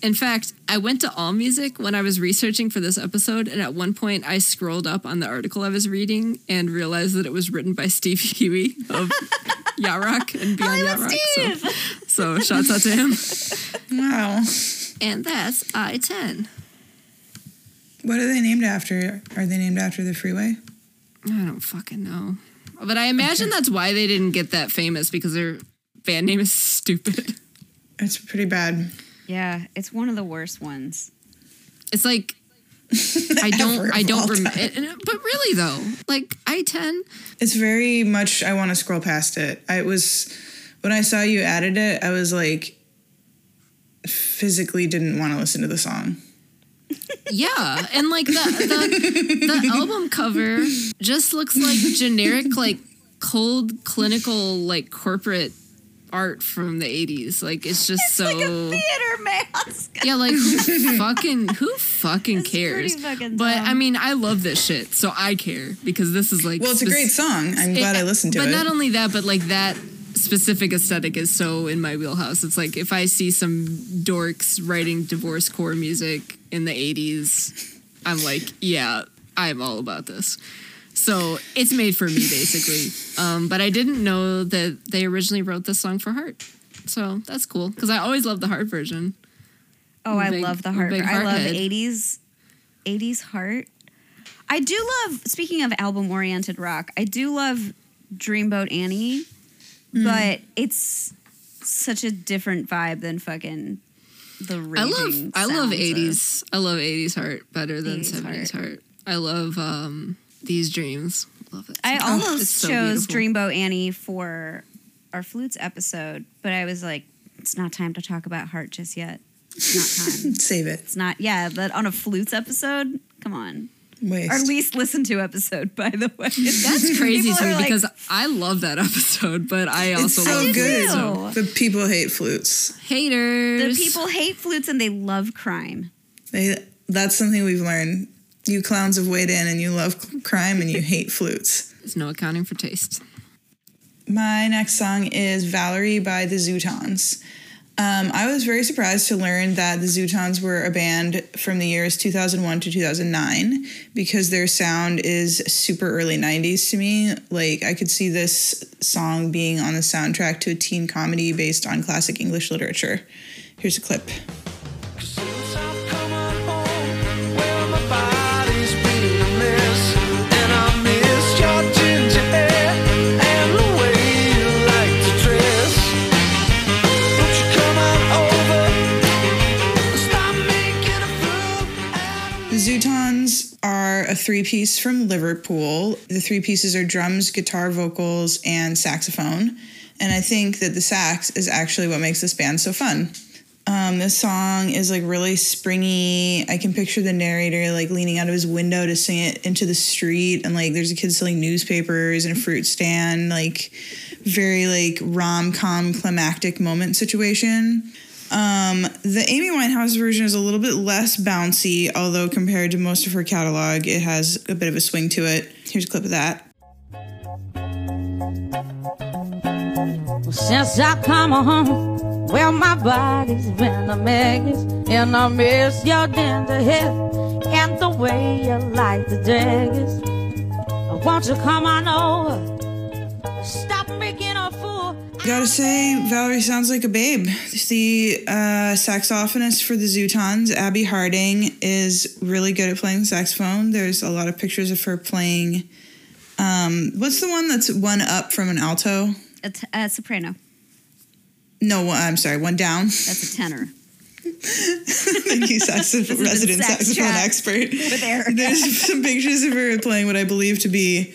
In fact, I went to AllMusic when I was researching for this episode, and at one point I scrolled up on the article I was reading and realized that it was written by Steve Huey of Yacht Rock and Beyond Yacht Rock. So, so shouts out to him. Wow. And that's I 10. What are they named after? Are they named after the freeway? I don't fucking know. But I imagine that's why they didn't get that famous because their band name is stupid. It's pretty bad. Yeah, it's one of the worst ones. It's like I don't I don't remember but really though, like I 10 It's very much. I want to scroll past it. I was when I saw you added it. I was like, physically didn't want to listen to the song. Yeah, and like the the, the album cover just looks like generic like cold clinical like corporate art from the 80s. Like it's just so Theater mask. Yeah, like who fucking who fucking It's cares? fucking but dumb. I mean, I love this shit, so I care because this is like Well, it's a great song. I'm glad I listened to but it. But not only that, but like that specific aesthetic is so in my wheelhouse. It's like if I see some dorks writing divorce core music in the 80s, I'm like, yeah, I'm all about this. So it's made for me basically. Um, but I didn't know that they originally wrote this song for Heart. So that's cool because I always love the Heart version. Oh, I love the heart. big I love hearthead. 80s 80s heart. I do love speaking of album oriented rock. I do love Dreamboat Annie, Mm. but it's such a different vibe than fucking the I love I love eighties. I love eighties heart better than seventies heart. I love um these dreams. Love it. I almost so chose beautiful. Dreamboat Annie for our flutes episode, but I was like, it's not time to talk about heart just yet. It's not time. Save it. it's not. Yeah, but on a flutes episode, come on. Waste. Our least listened to episode, by the way. That's crazy People to me like, because I love that episode, but I it's also so love do good. too. But people hate flutes. Haters. The people hate flutes and they love crime. They, that's something we've learned. You clowns have weighed in and you love crime and you hate flutes. There's no accounting for taste. My next song is Valerie by the Zutons. Um, I was very surprised to learn that the Zutons were a band from the years 2001 to 2009 because their sound is super early 90s to me. Like, I could see this song being on the soundtrack to a teen comedy based on classic English literature. Here's a clip. A three piece from Liverpool. The three pieces are drums, guitar, vocals, and saxophone. And I think that the sax is actually what makes this band so fun. Um, this song is like really springy. I can picture the narrator like leaning out of his window to sing it into the street, and like there's a kid selling newspapers and a fruit stand, like very like rom com climactic moment situation. Um, the Amy Winehouse version is a little bit less bouncy, although compared to most of her catalog, it has a bit of a swing to it. Here's a clip of that. Since I come home, well, my body's been a mess, and I miss your ginger hair and the way you like the daggers. Won't you come on over? Gotta say, Valerie sounds like a babe. The uh, saxophonist for the Zutons, Abi Harding, is really good at playing saxophone. There's a lot of pictures of her playing. Um, what's the one that's one up from an alto? A, t- a soprano. No, I'm sorry, one down. That's a tenor. Thank you, saxophone, resident sax saxophone expert. There's some pictures of her playing what I believe to be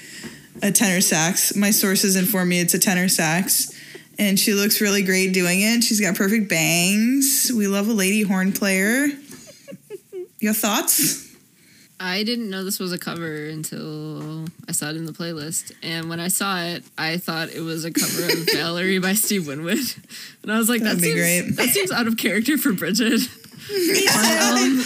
a tenor sax. My sources inform me it's a tenor sax. And she looks really great doing it. She's got perfect bangs. We love a lady horn player. Your thoughts? I didn't know this was a cover until I saw it in the playlist. And when I saw it, I thought it was a cover of Valerie by Steve Winwood. And I was like, That'd that be seems, great. That seems out of character for Bridget. Um,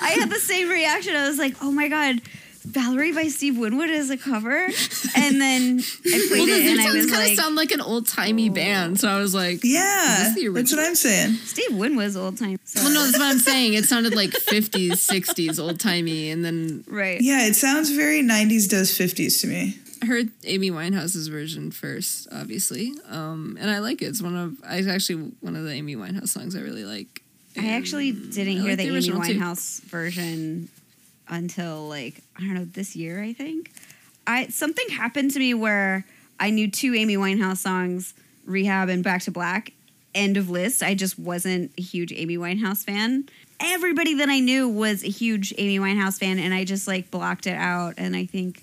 I had the same reaction. I was like, oh my God, Valerie by Steve Winwood is a cover. And then I played well, it and I Zutons was kind of like, sound like an old timey band. So I was like, Yeah, Is this the that's what? I'm saying. Steve Winwood's old time. So. well, no, that's what I'm saying. It sounded like 50s, 60s, old timey. And then Right. Yeah, it sounds very 90s does 50s to me. I heard Amy Winehouse's version first, obviously. Um, and I like it. It's one of, I actually, one of the Amy Winehouse songs I really like. I actually didn't I hear like the, the Amy original, too. Winehouse version until like I don't know this year. I think I something happened to me where I knew two Amy Winehouse songs, "Rehab" and "Back to Black." End of list. I just wasn't a huge Amy Winehouse fan. Everybody that I knew was a huge Amy Winehouse fan, and I just like blocked it out. And I think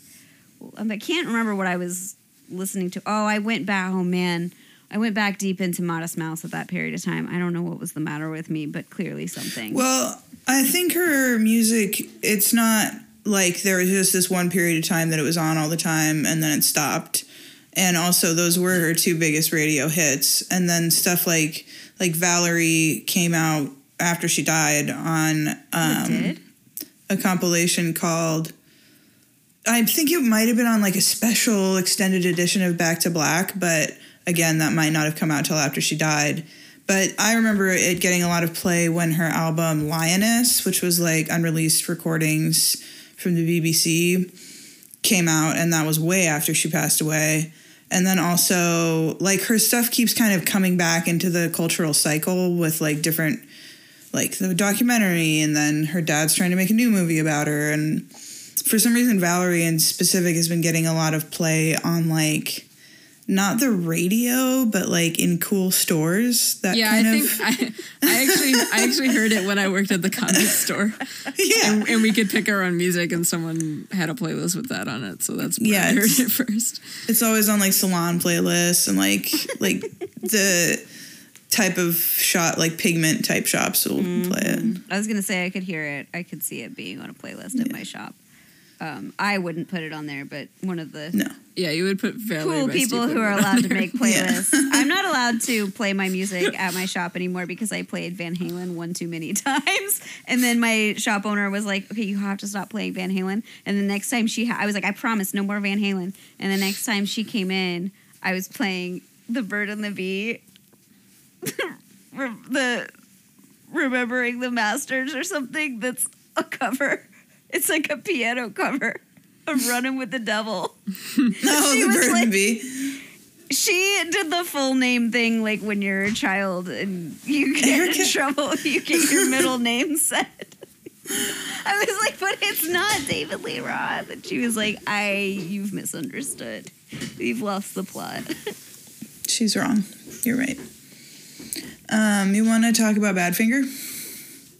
um, I can't remember what I was listening to. Oh, I went back. Oh man. I went back deep into Modest Mouse at that period of time. I don't know what was the matter with me, but clearly something. Well, I think her music, it's not like there was just this one period of time that it was on all the time and then it stopped. And also those were her two biggest radio hits. And then stuff like like Valerie came out after she died on um, a compilation called I think it might have been on like a special extended edition of Back to Black, but again, that might not have come out till after she died. But I remember it getting a lot of play when her album Lioness, which was like unreleased recordings from the BBC, came out, and that was way after she passed away. And then also, like, her stuff keeps kind of coming back into the cultural cycle with like different, like the documentary, and then her dad's trying to make a new movie about her. And for some reason, Valerie in specific has been getting a lot of play on like not the radio, but like in cool stores. That Yeah, I kind think of I, I actually I actually heard it when I worked at the comic store, yeah. and, and we could pick our own music, and someone had a playlist with that on it. So that's where Yeah, I heard it first. It's always on like salon playlists and like like the type of shot like pigment type shops will mm. play it. I was gonna say I could hear it. I could see it being on a playlist at my shop. Um, I wouldn't put it on there, but one of the No. Yeah, you would put Valet cool people who are Winwood on allowed to make playlists. I'm not allowed to play my music at my shop anymore because I played Van Halen one too many times. And then my shop owner was like, "Okay, you have to stop playing Van Halen." And the next time she, ha- I was like, "I promise, no more Van Halen." And the next time she came in, I was playing The Bird and the Bee, the Remembering the Masters or something. That's a cover. It's like a piano cover of Running with the Devil. No, She the like- bee. She did the full name thing, like when you're a child and you get in trouble, you get your middle name said. I was like, but it's not David Lee Roth. And she was like, I, you've misunderstood. You've lost the plot. She's wrong. You're right. Um, you want to talk about Badfinger?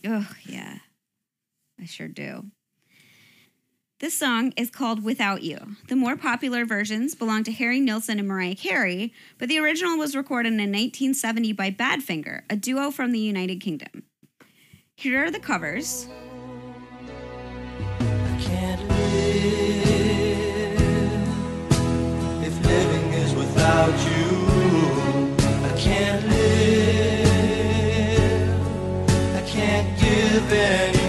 Oh, yeah. I sure do. This song is called Without You. The more popular versions belong to Harry Nilsson and Mariah Carey, but the original was recorded in 1970 by Badfinger, a duo from the United Kingdom. Here are the covers. can't live. I can't give anymore.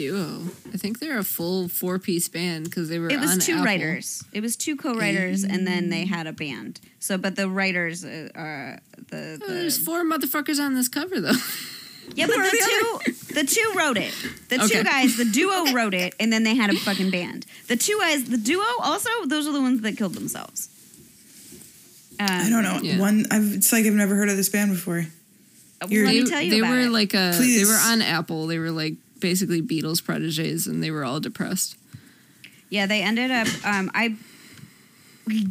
Duo. I think they're a full four piece band because they were It on was two Apple. writers. It was two co-writers, and then they had a band. So, but the writers uh, are the, Oh, there's four motherfuckers on this cover though. yeah, but the two the two wrote it. The two guys, the duo wrote it, and then they had a fucking band. The two guys, the duo, also those are the ones that killed themselves. Um, I don't know. Yeah. One, I've, it's like I've never heard of this band before. You're- Let they me tell you they about were it. like a Please. they were on Apple. They were like basically Beatles proteges, and they were all depressed. Yeah, they ended up. Um, I.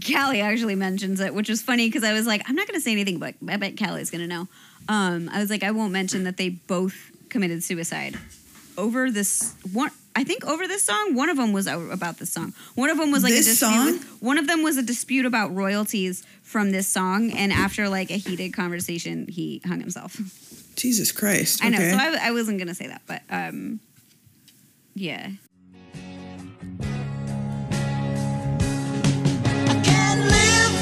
Callie actually mentions it, which was funny because I was like, I'm not going to say anything, but I bet Callie's going to know. Um, I was like, I won't mention that they both committed suicide over this one. I think over this song. One of them was about this song. One of them was like This a dispute. song? with- one of them was a dispute about royalties from this song, and after like a heated conversation, he hung himself. Jesus Christ. I know, so I, I wasn't going to say that, but um, yeah. I can't live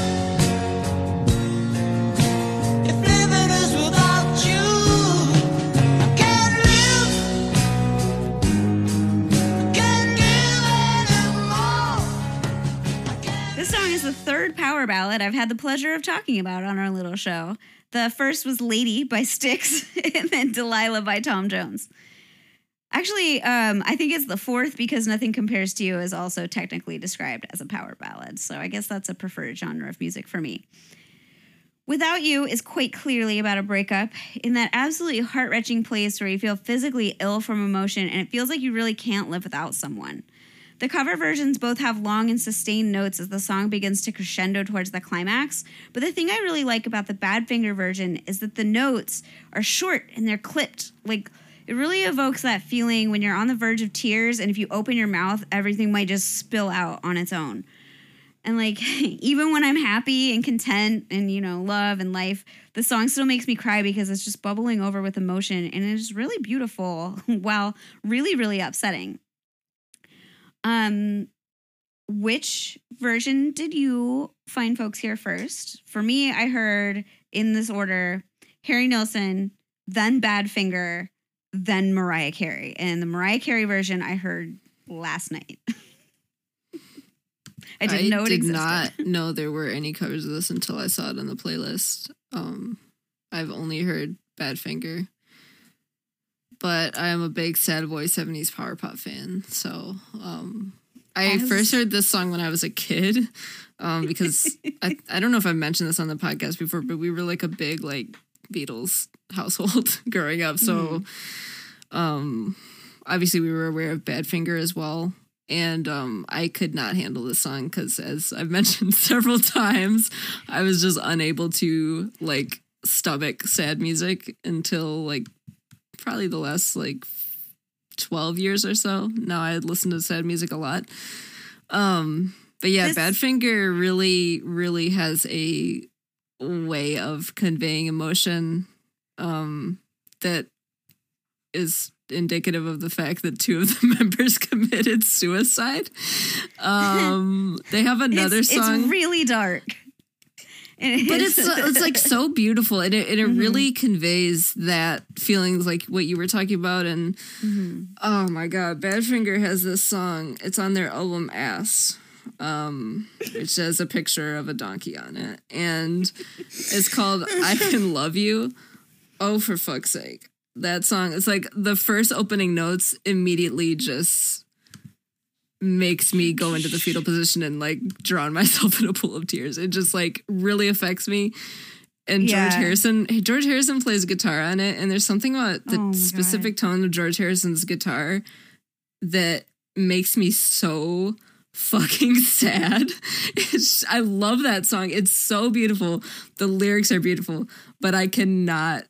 the third power ballad I've had the pleasure of talking about on our little show. The first was Lady by Styx, and then Delilah by Tom Jones. Actually, um, I think it's the fourth because Nothing Compares to You is also technically described as a power ballad. So I guess that's a preferred genre of music for me. Without You is quite clearly about a breakup in that absolutely heart wrenching place where you feel physically ill from emotion and it feels like you really can't live without someone. The cover versions both have long and sustained notes as the song begins to crescendo towards the climax. But the thing I really like about the Badfinger version is that the notes are short and they're clipped. Like, it really evokes that feeling when you're on the verge of tears, and if you open your mouth, everything might just spill out on its own. And like, even when I'm happy and content and, you know, love and life, the song still makes me cry because it's just bubbling over with emotion and it is really beautiful while really, really upsetting. Um, which version did you find folks here first? For me, I heard in this order Harry Nilsson, then Badfinger, then Mariah Carey. And the Mariah Carey version I heard last night. I didn't know it did existed. not know there were any covers of this until I saw it on the playlist. Um, I've only heard Badfinger, but I am a big Sad Boy '70s power pop fan. So um, I As- first heard this song when I was a kid um, because I I don't know if I mentioned this on the podcast before, but we were like a big like Beatles household growing up. So um, obviously we were aware of Badfinger as well. And um, I could not handle this song because, as I've mentioned several times, I was just unable to like stomach sad music until like probably the last like 12 years or so. Now I listen to sad music a lot. Um, but yeah, This- Badfinger really, really has a way of conveying emotion um, that is indicative of the fact that two of the members committed suicide. Um, they have another it's, song It's really dark. And but it's uh, it's like so beautiful and it, and it mm-hmm. really conveys that feelings like what you were talking about and mm-hmm. oh my god badfinger has this song it's on their album ass. Um which has a picture of a donkey on it and it's called i can love you. Oh for fuck's sake. That song it's like the first opening notes immediately just makes me go into the fetal position and like drown myself in a pool of tears. It just like really affects me. And Yeah. George Harrison, George Harrison plays guitar on it, and there's something about the Oh specific tone of George Harrison's guitar that makes me so fucking sad. It's, I love that song. It's so beautiful. The lyrics are beautiful, but I cannot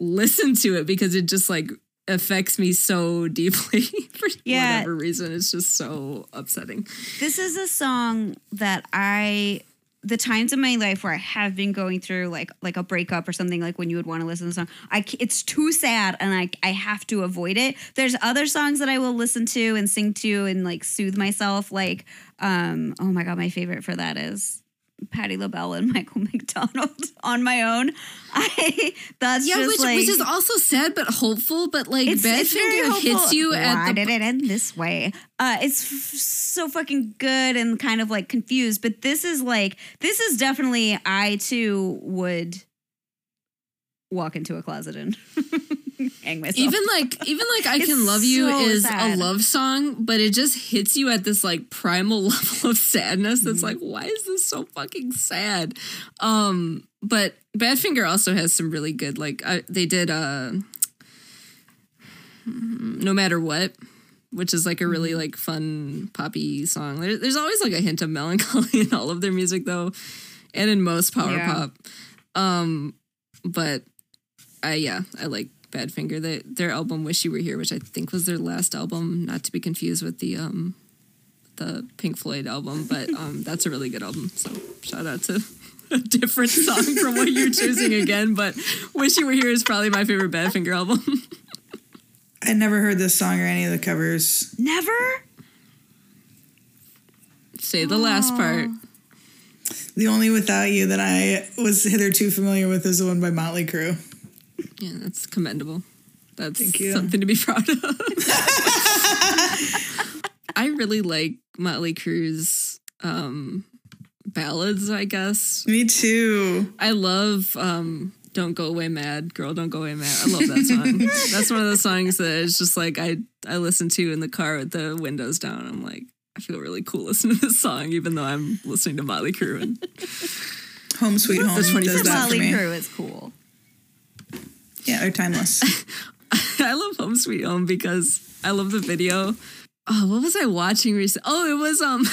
listen to it because it just like affects me so deeply for Yeah. whatever reason. It's just so upsetting. this is a song that I the times in my life where I have been going through like like a breakup or something like when you would want to listen to the song I it's too sad and I I have to avoid it there's other songs that I will listen to and sing to and like soothe myself like um oh my god my favorite for that is Patti LaBelle and Michael McDonald on my own I that's Yeah, just which, like which is also sad but hopeful, but like it's, it's very Badfinger hits hopeful. you Why at the did it end this way? Uh, it's f- so fucking good and kind of like confused. But this is like this is definitely I too would walk into a closet and hang myself. even like even like I It's Can Love You so is sad. a love song, but it just hits you at this like primal level of sadness Mm-hmm. that's like, why is this so fucking sad? Um, but Badfinger also has some really good like they did uh No Matter What, which is like a Mm-hmm. really like fun poppy song. There, there's always like a hint of melancholy in all of their music though, and in most power Yeah. pop. Um, but I yeah, I like Badfinger. They, their album "Wish You Were Here," which I think was their last album, not to be confused with the um the Pink Floyd album, but um that's a really good album. So shout out to a different song from what you're choosing again. But "Wish You Were Here" is probably my favorite Badfinger album. I never heard this song or any of the covers. never. Say the last part. The only Without You that I was hitherto familiar with is the one by Motley Crue. Yeah, that's commendable. That's something to be proud of. I really like Motley Crue's um, ballads, I guess. Me too. I love um, Don't Go Away Mad, Girl Don't Go Away Mad. I love that song. That's one of the songs that is just like I, I listen to in the car with the windows down. I'm like, I feel really cool listening to this song, even though I'm listening to Motley Crue. And Home Sweet Home for Molly me. Crew is cool. Yeah, they're timeless. I love Home Sweet Home because I love the video. Oh, what was I watching recently? Oh, it was um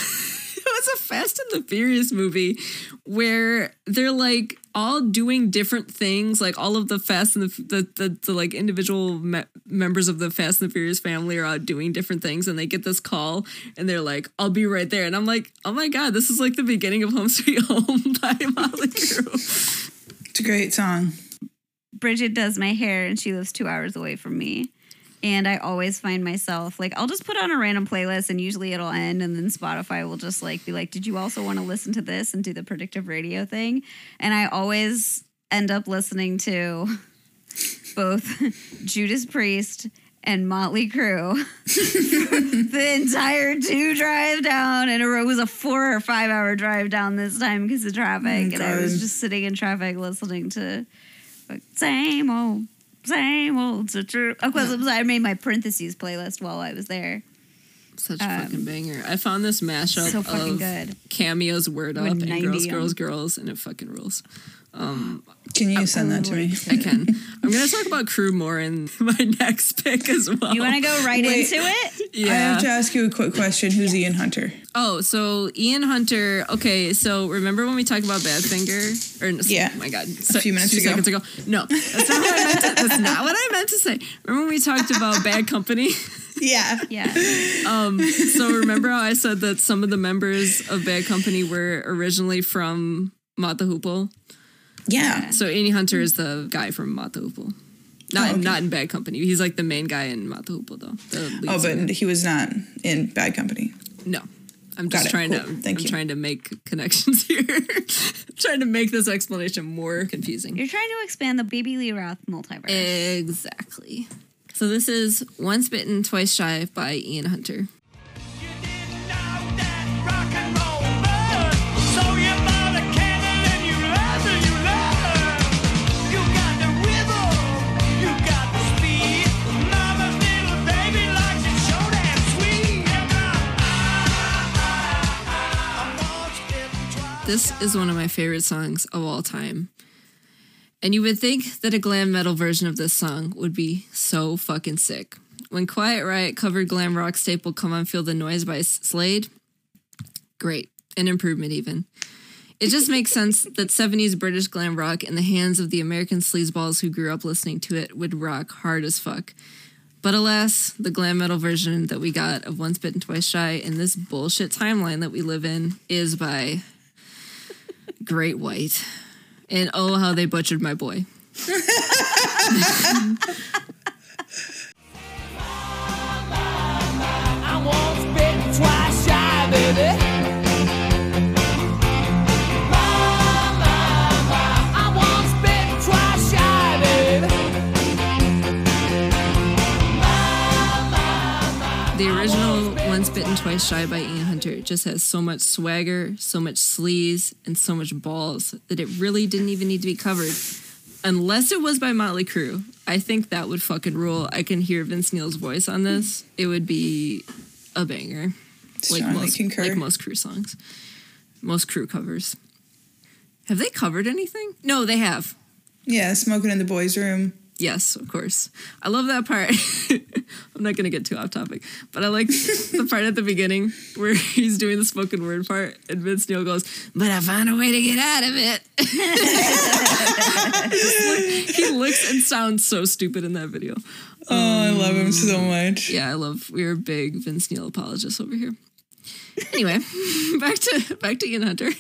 it was a Fast and the Furious movie where they're like all doing different things. Like all of the Fast and the the, the, the like individual me- members of the Fast and the Furious family are out doing different things, and they get this call, and they're like, "I'll be right there," and I'm like, "Oh my god, this is like the beginning of Home Sweet Home by Motley Crue." It's a great song. Bridget does my hair and she lives two hours away from me. And I always find myself like, I'll just put on a random playlist and usually it'll end. And then Spotify will just like be like, Did you also want to listen to this and do the predictive radio thing? And I always end up listening to both Judas Priest and Motley Crue the entire two drive down. And it was a four or five hour drive down this time because of traffic. Mm, and I was just sitting in traffic listening to like, same old, same old. So true. Of course, I made my parentheses playlist while I was there. Such a fucking banger. I found this mashup Um, so of good. cameos, word up, and girls, girls, girls, and it fucking rules. Can you send that to me? I can. I'm gonna talk about crew more in my next pick as well. You want to go right Wait. into it? Yeah. I have to ask you a quick question. Who's Ian Hunter? Oh, so Ian Hunter. Okay, so remember when we talked about Badfinger? Or Yeah. oh my god, A few minutes two ago. seconds ago. No, that's not what I meant. To, that's not what I meant to say. Remember when we talked about Bad Company? Yeah. Yeah. Um, so remember how I said that some of the members of Bad Company were originally from Mott the Hoople? Yeah. So Ian Hunter is the guy from Mata Not Oh, okay. not in Bad Company. He's like the main guy in Mata though. the lead Oh, singer. but he was not in Bad Company. No. I'm Got just it. trying Cool. to Thank I'm you. trying to make connections here. trying to make this explanation more confusing. You're trying to expand the Baby Lee Roth multiverse. Exactly. So this is Once Bitten, Twice Shy by Ian Hunter. This is one of my favorite songs of all time. And you would think that a glam metal version of this song would be so fucking sick. When Quiet Riot covered glam rock staple Come On Feel the Noise by Slade, great. An improvement, even. It just makes sense that 70s British glam rock in the hands of the American sleazeballs who grew up listening to it would rock hard as fuck. But alas, the glam metal version that we got of Once Bitten, Twice Shy in this bullshit timeline that we live in is by Great White. And oh, how they butchered my boy. Baby. Bitten, Twice Shy by Ian Hunter just has so much swagger, so much sleaze, and so much balls that it really didn't even need to be covered. Unless it was by Motley Crue. I think that would fucking rule. I can hear Vince Neil's voice on this. It would be a banger. Like Strongly most, concur. like most crew songs. Most crew covers. Have they covered anything? No, they have. Yeah, smoking in the boys' room. Yes, of course. I love that part. I'm not going to get too off topic, but I like the part at the beginning where he's doing the spoken word part and Vince Neil goes, But I found a way to get out of it. he looks and sounds so stupid in that video. Oh, I love him so um, much. Yeah, I love, we're big Vince Neil apologists over here. Anyway, back to back to Ian Hunter.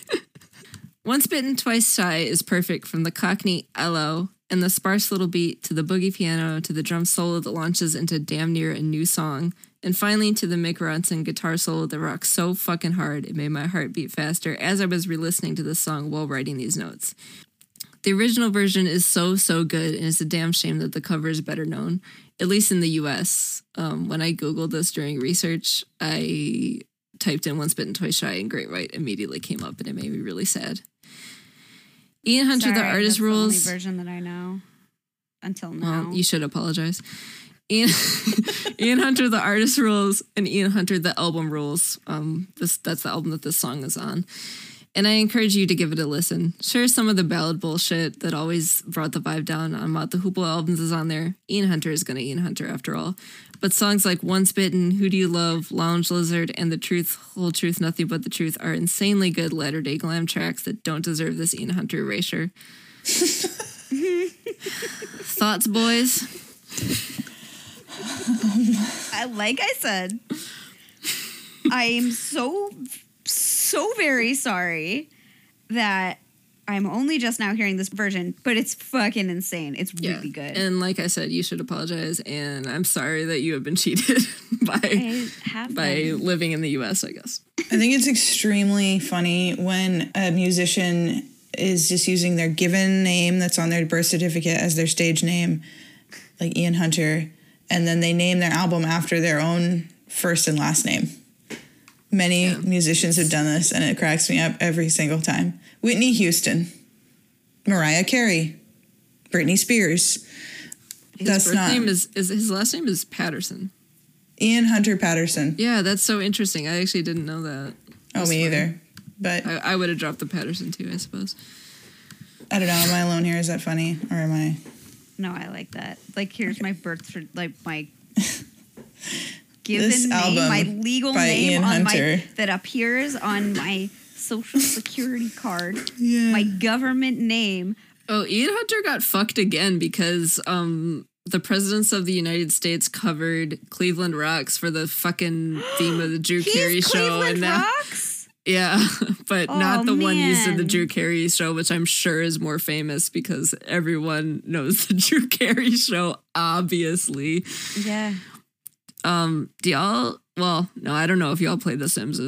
Once Bitten, Twice Shy is perfect from the Cockney LO and the sparse little beat to the boogie piano to the drum solo that launches into damn near a new song. And finally to the Mick Ronson guitar solo that rocks so fucking hard it made my heart beat faster as I was re listening to this song while writing these notes. The original version is so, so good, and it's a damn shame that the cover is better known, at least in the US. Um, when I Googled this during research, I typed in Once Bitten, Twice Shy, and Great White immediately came up, and it made me really sad. Ian Hunter, the artist that's rules. The only version that I know until now. Well, you should apologize. Ian, Ian Hunter, the artist rules, and Ian Hunter, the album rules. Um, this that's the album that this song is on. And I encourage you to give it a listen. Sure, some of the ballad bullshit that always brought the vibe down on Mott the Hoople albums is on there. Ian Hunter is gonna Ian Hunter after all. But songs like Once Bitten, Who Do You Love, Lounge Lizard, and The Truth, Whole Truth, Nothing But the Truth are insanely good latter day glam tracks that don't deserve this Ian Hunter erasure. Thoughts, boys? I, like I said, I am so, so very sorry that I'm only just now hearing this version, but it's fucking insane. It's really good. And like I said, you should apologize. And I'm sorry that you have been cheated by have by been. living in the U.S. I guess. I think it's extremely funny when a musician is just using their given name that's on their birth certificate as their stage name, like Ian Hunter, and then they name their album after their own first and last name. Many musicians have done this, and it cracks me up every single time. Whitney Houston, Mariah Carey, Britney Spears. His That's birth not- name is, is his last name is Patterson. Ian Hunter Patterson. Yeah, that's so interesting. I actually didn't know that. Oh, That's me funny. either. But I, I would have dropped the Patterson too, I suppose. I don't know. Am I alone here? Is that funny, or am I? No, I like that. Like, here's my birth, cer- like my given This name, album my legal by name Ian on Hunter. my that appears on my social security card. Yeah. My government name. Oh, Ian Hunter got fucked again because um the presidents of the United States covered Cleveland Rocks for the fucking theme of the Drew Carey show, Cleveland and now Rocks. yeah, but not Oh, the one used in the. Drew Carey show, which I'm sure is more famous because everyone knows the Drew Carey show, obviously. Yeah. Um, do y'all? Well, no, I don't know if y'all played The Sims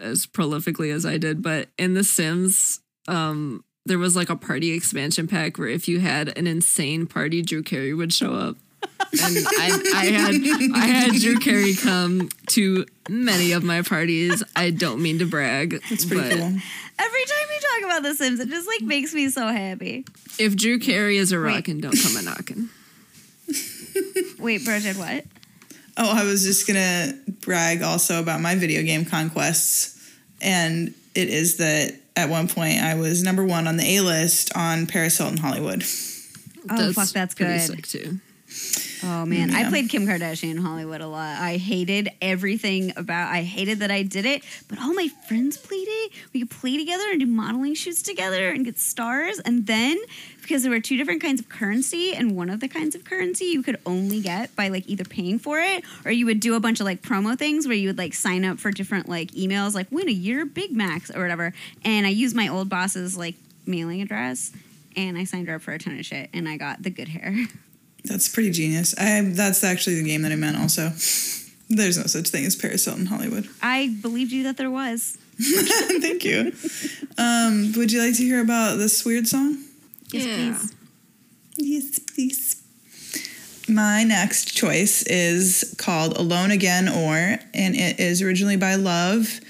as as prolifically as I did, but in The Sims, um, there was like a party expansion pack where if you had an insane party, Drew Carey would show up. And I, I had I had Drew Carey come to many of my parties. I don't mean to brag, It's pretty but cool. Every time you talk about The Sims, it just like makes me so happy. if Drew Carey is a Wait. rockin', don't come a knockin'. Wait, Bridget, what? Oh, I was just gonna brag also about my video game conquests, and it is that at one point I was number one on the A list on Paris Hilton Hollywood. Oh, fuck, that's good. sick too. Oh man, I played Kim Kardashian in Hollywood a lot. I hated everything about. I hated that I did it, but all my friends played it. We could play together and do modeling shoots together and get stars. And then because there were two different kinds of currency, and one of the kinds of currency you could only get by like either paying for it or you would do a bunch of like promo things where you would like sign up for different like emails, like win a year Big Macs or whatever. And I used my old boss's like mailing address. And I signed her up for a ton of shit, and I got the good hair. That's pretty genius. I that's actually the game that I meant. Also, there's no such thing as Paris Hilton Hollywood. I believed you that there was. Thank you. Um, would you like to hear about this weird song? Yes, Yeah. please. Yes, please. My next choice is called Alone Again Or, and it is originally by Love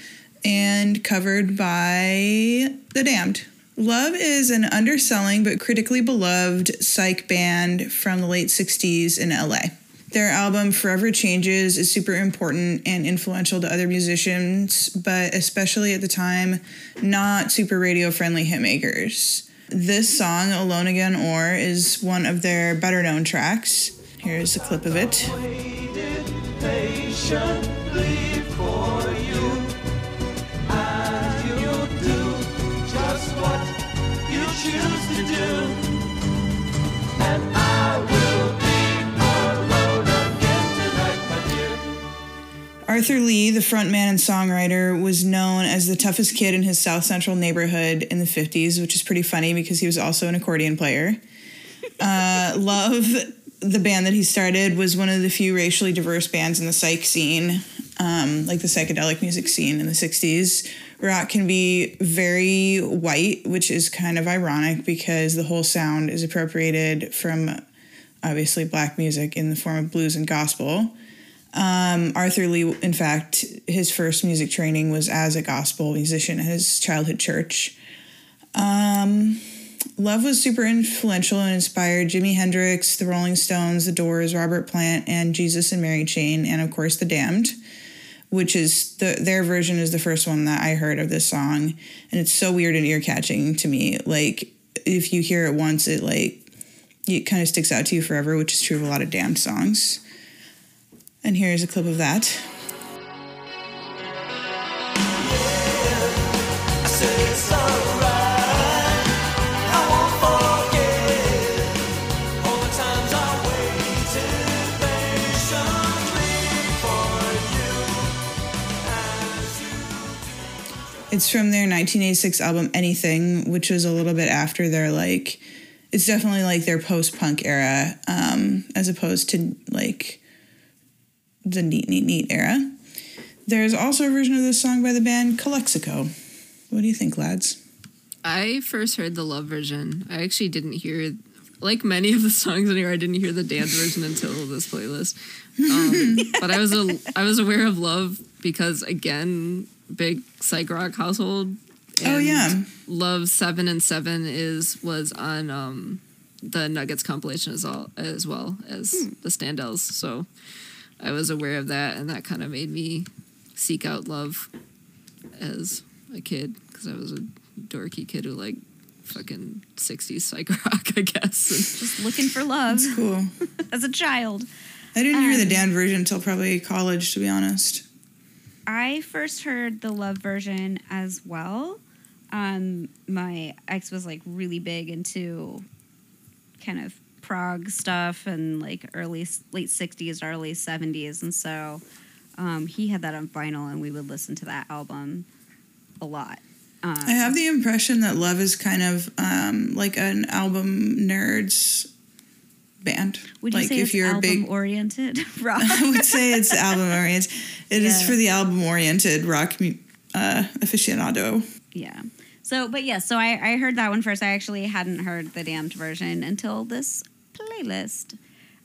and covered by The Damned. Love is an underselling but critically beloved psych band from the late 60s in LA. Their album Forever Changes is super important and influential to other musicians, but especially at the time, not super radio friendly hitmakers. This song, Alone Again Or, is one of their better known tracks. Here's a clip of it. do. Arthur Lee, the frontman and songwriter, was known as the toughest kid in his South Central neighborhood in the 50s, which is pretty funny because he was also an accordion player. Uh, Love, the band that he started, was one of the few racially diverse bands in the psych scene, um, like the psychedelic music scene in the 60s. Rock can be very white, which is kind of ironic because the whole sound is appropriated from obviously black music in the form of blues and gospel. Um, Arthur Lee, in fact, his first music training was as a gospel musician at his childhood church. Um, Love was super influential and inspired Jimi Hendrix, the Rolling Stones, the Doors, Robert Plant, and Jesus and Mary Chain, and of course, The Damned, which is the their version is the first one that I heard of this song, and it's so weird and ear catching to me. Like if you hear it once, it like it kind of sticks out to you forever, which is true of a lot of Damned songs. And here's a clip of that. It's from their 1986 album Anything, which was a little bit after their like it's definitely like their post-punk era um as opposed to like the neat neat neat era. There's also a version of this song by the band Calexico. What do you think, lads? I first heard the love version. I actually didn't hear, like many of the songs in here, I didn't hear the Damned version until this playlist. Um, but I was a, I was aware of love because again, big psych rock household. Oh, yeah. Love Seven and Seven is was on um, the Nuggets compilation as all as well as Hmm. the Standells. So I was aware of that, and that kind of made me seek out love as a kid because I was a dorky kid who like fucking 60s psych rock, I guess. And Just looking for love That's Cool. as a child. I didn't hear the Um, Damned version until probably college, to be honest. I first heard the love version as well. Um, my ex was like really big into kind of prog stuff and like early late 60s, early 70s, and so um, he had that on vinyl, and we would listen to that album a lot. Um, I have the impression that Love is kind of um, like an album nerds band. would you like say if it's you're a album big oriented rock? I would say it's album oriented. It is for the album oriented rock uh, aficionado. Yeah. So, but yeah, so I, I heard that one first. I actually hadn't heard the damned version until this playlist.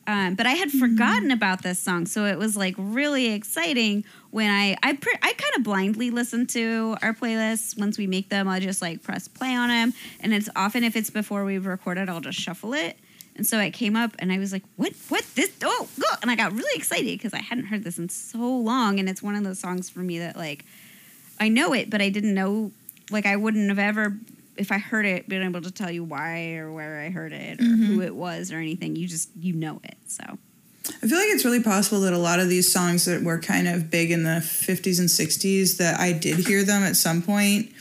Um, but I had forgotten about this song, so it was like really exciting when I I pre- I kind of blindly listen to our playlists. Once we make them, I'll just like press play on them, and it's often if it's before we've recorded, I'll just shuffle it. And so it came up, and I was like, "What? What? This? Oh, go!" And I got really excited because I hadn't heard this in so long, and it's one of those songs for me that like I know it, but I didn't know. Like I wouldn't have ever, if I heard it, been able to tell you why or where I heard it or who mm-hmm. it was or anything. You just you know it. So I feel like it's really possible that a lot of these songs that were kind of big in the 50s and 60s that I did hear them at some point,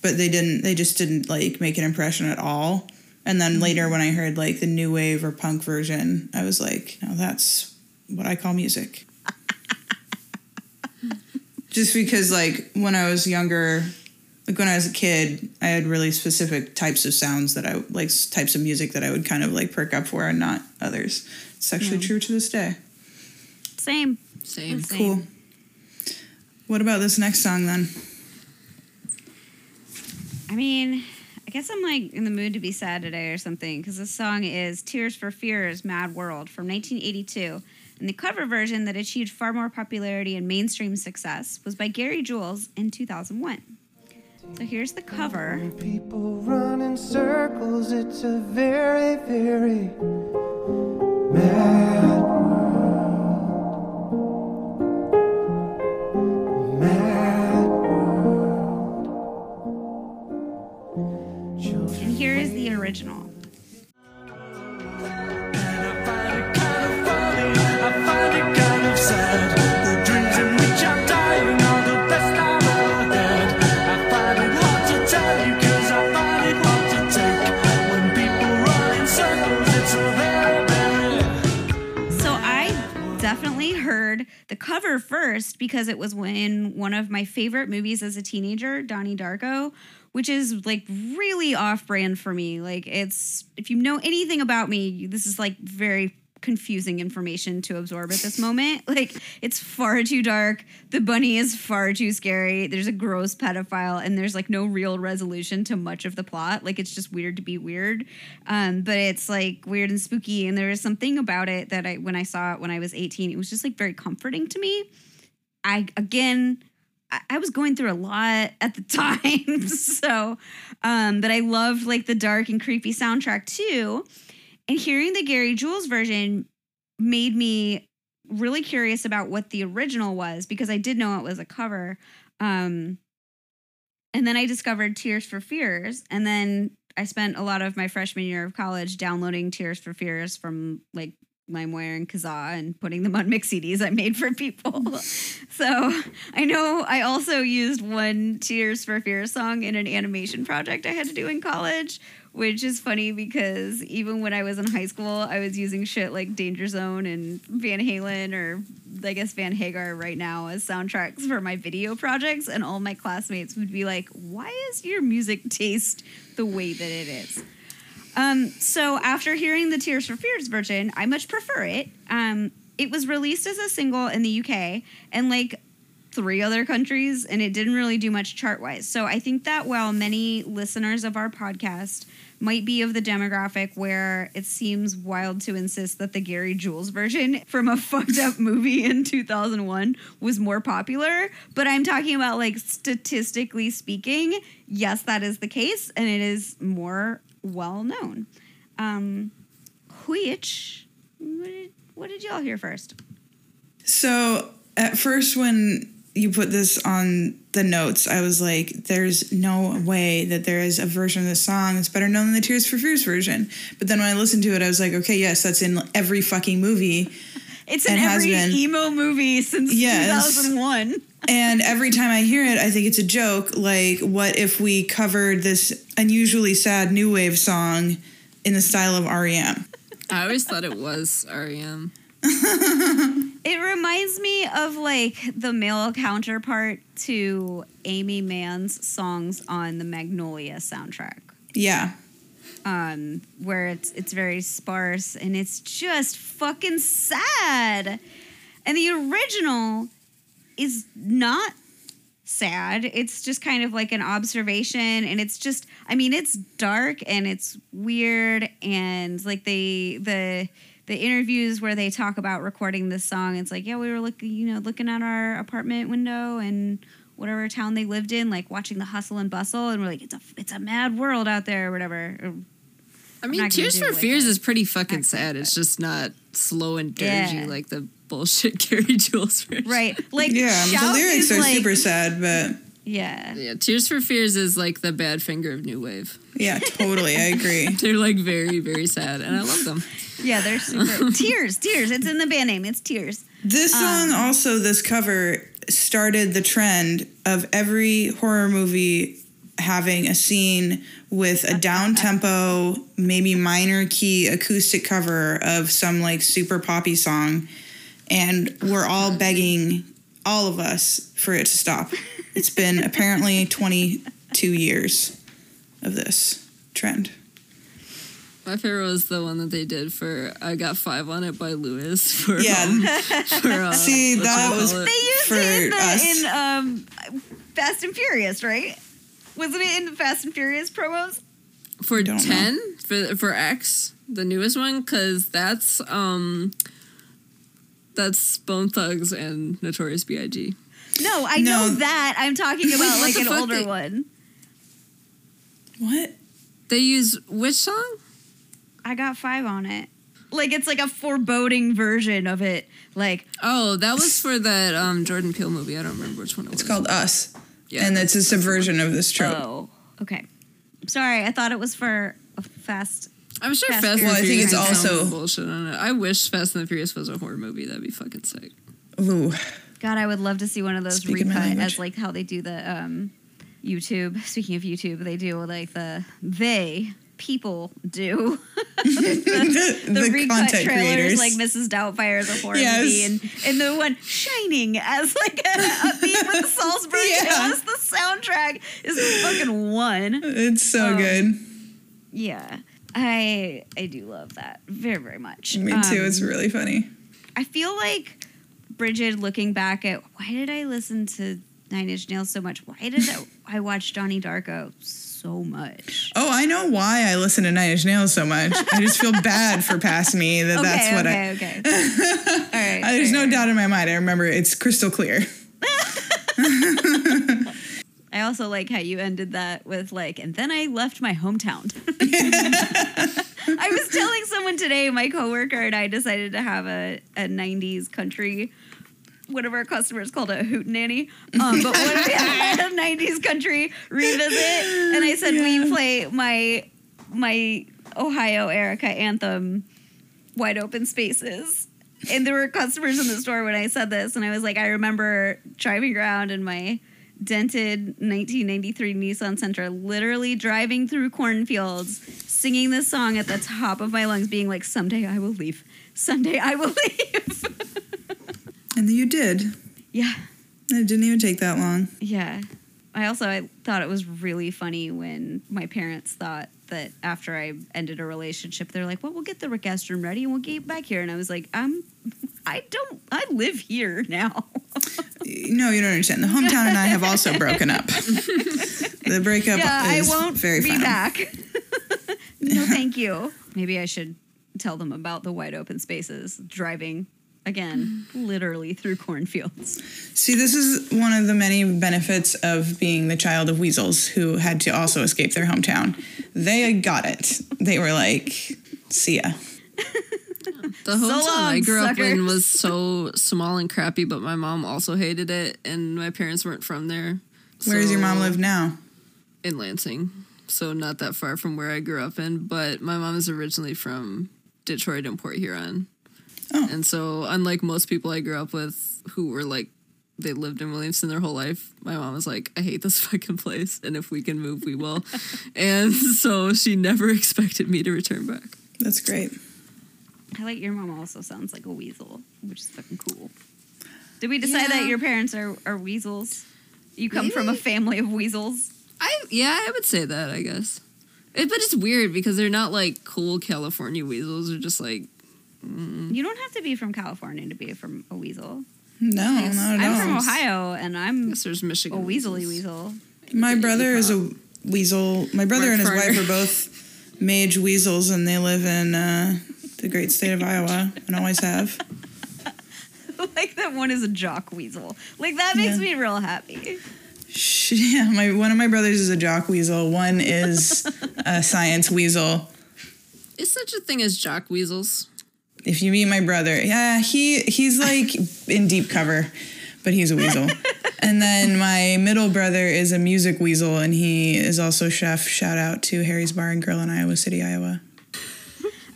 but they didn't they just didn't like make an impression at all. And then mm-hmm. later when I heard like the new wave or punk version, I was like, no, that's what I call music. just because like when I was younger, like when I was a kid, I had really specific types of sounds that I like types of music that I would kind of like perk up for and not others. It's actually true to this day. same. same. Same. Cool. What about this next song then? I mean, I guess I'm like in the mood to be sad today or something because this song is Tears for Fears Mad World from 1982. And the cover version that achieved far more popularity and mainstream success was by Gary Jules in 2001. So here's the cover. People run in circles, it's a very, very mad world. Mad world. And here is the original. First because it was when one of my favorite movies as a teenager, Donnie Darko, which is like really off brand for me. Like it's if you know anything about me, this is like very confusing information to absorb at this moment. Like it's far too dark. The bunny is far too scary. There's a gross pedophile and there's like no real resolution to much of the plot. Like it's just weird to be weird. Um, but it's like weird and spooky. And there is something about it that I when I saw it when I was 18, it was just like very comforting to me. I again I- I was going through a lot at the time. so um, but I loved like the dark and creepy soundtrack too. And hearing the Gary Jules version made me really curious about what the original was because I did know it was a cover. Um, and then I discovered Tears for Fears. And then I spent a lot of my freshman year of college downloading Tears for Fears from like LimeWire and Kazaa and putting them on mix CDs I made for people. so I know I also used one Tears for Fears song in an animation project I had to do in college, which is funny because even when I was in high school, I was using shit like Danger Zone and Van Halen or I guess Van Hagar right now as soundtracks for my video projects. And all my classmates would be like, why is your music taste the way that it is? Um, so after hearing the Tears for Fears version, I much prefer it. Um, it was released as a single in the UK and like three other countries, and it didn't really do much chart wise. So I think that while many listeners of our podcast might be of the demographic where it seems wild to insist that the Gary Jules version from a fucked up movie in 2001 was more popular, but I'm talking about like statistically speaking, yes, that is the case, and it is more well known. Um, which, what did, what did y'all hear first? So at first, when you put this on the notes, I was like, there's no way that there is a version of this song that's better known than the Tears for Fears version. But then when I listened to it, I was like, okay, yes, that's in every fucking movie. It's in every emo movie since Yes. 2001. And every time I hear it, I think it's a joke. Like, what if we covered this unusually sad new wave song in the style of REM? I always thought it was REM. It reminds me of like the male counterpart to Aimee Mann's songs on the Magnolia soundtrack. Yeah. um, where it's it's very sparse and it's just fucking sad. And the original is not sad. It's just kind of like an observation and it's just I mean it's dark and it's weird and like they the the interviews where they talk about recording this song it's like yeah we were looking you know looking out our apartment window and whatever town they lived in like watching the hustle and bustle and we're like it's a it's a mad world out there or whatever I mean, Tears for like, Fears is pretty fucking accent, sad. It's just not slow and dirgy Yeah. like the bullshit Gary Jules version. Right. Like Yeah. The lyrics are like- super sad, but Yeah. Yeah, Tears for Fears is like the Badfinger of new wave. yeah, totally. I agree. They're like very, very sad, and I love them. Yeah, they're super tears, tears. It's in the band name. It's tears. This um, song, also, this cover started the trend of every horror movie having a scene with a down tempo, maybe minor key acoustic cover of some like super poppy song. And we're all begging, all of us, for it to stop. It's been apparently 22 years of this trend. My favorite was the one that they did for "I Got Five on It" by Luniz. For Yeah. um, for, uh, See, that you was- it. They used For it in, the, us. in um, Fast and Furious, right? Wasn't it in the Fast and Furious promos? for Don't know. ten for for X, the newest one, because that's um that's Bone Thugs and Notorious B.I.G. No, I No. know that. I'm talking about what like an older they- one. What? They use which song? I got five on it. Like it's like a foreboding version of it. Like Oh, that was for that um Jordan Peele movie. I don't remember which one it It's was. called Us. Yeah. and it's a subversion of this trope. oh, okay. Sorry, I thought it was for a fast. I'm sure Fast Fast, Furious. and Well, I think Furious it's has some also- bullshit on it. I wish Fast and the Furious was a horror movie. That'd be fucking sick. Ooh. God, I would love to see one of those Speaking my recut language. as like how they do the um, YouTube. Speaking of YouTube, they do like the they people do the, the, the recut content trailers creators. like Mrs. Doubtfire as a horror Yes. movie and and the one Shining as like a, a beat with the Solsbury Yeah. Hill as the soundtrack is the fucking one. it's so Um, good. Yeah. I I do love that very very much. Me too. Um, it's really funny. I feel like Bridget looking back at why did I listen to Nine Inch Nails so much? Why did I, I watch Donnie Darko so much? Oh, I know why I listen to Nine Inch Nails so much. I just feel bad for past me that that's what okay, I. okay. Okay. all right. I- There's no fair. doubt in my mind. I remember it's crystal clear. I also like how you ended that with like, and then I left my hometown. I was telling someone today, my coworker and I decided to have a, a 90s country. One of our customers called it a hootenanny. Um, but if we had a 90s country revisit? And I said, Will you play my my Ohio Erica anthem, Wide Open Spaces? And there were customers in the store when I said this, and I was like, I remember driving around in my dented 1993 Nissan Sentra, literally driving through cornfields, singing this song at the top of my lungs, being like, "Someday I will leave. Someday I will leave." And you did. yeah, It didn't even take that long. yeah. I also I thought it was really funny when my parents thought that after I ended a relationship, they're like, "Well, we'll get the Rick Astrum ready and we'll get back here." And I was like, "I'm, I don't, I live here now." No, you don't understand. The hometown and I have also broken up. the breakup yeah, I won't very be final. back. no, thank you. Maybe I should tell them about the wide open spaces driving again, literally through cornfields. See, this is one of the many benefits of being the child of weasels who had to also escape their hometown. They got it. They were like, see ya. The hometown I long, grew up in was so small and crappy, but my mom also hated it, and my parents weren't from there. Where does your mom live now? In Lansing, so not that far from where I grew up in. But my mom is originally from Detroit and Port Huron, Oh. and so unlike most people I grew up with who were like they lived in Williamston their whole life, my mom was like, "I hate this fucking place, and if we can move, we will." and so she never expected me to return back. That's great. I like your mom also sounds like a weasel, which is fucking cool. Did we decide that your parents are, are weasels? You come from a family of weasels. I yeah, I would say that. I guess, it, but it's weird because they're not like cool California weasels. They're just like You don't have to be from California to be from a weasel. No, not at I'm all. from Ohio, and I I'm guess there's Michigan a Michigan weaselly weasel. My brother is a weasel. My brother Mark and his Farner. wife are both mage weasels, and they live in uh, the great state of Iowa, and always have. like that one is a jock weasel. Like that makes Yeah. me real happy. Yeah, my one of my brothers is a jock weasel. One is a science weasel. Is such a thing as jock weasels? If you meet my brother, yeah, he he's like in deep cover, but he's a weasel. and then my middle brother is a music weasel, and he is also chef. Shout out to Harry's Bar and Grill in Iowa City, Iowa.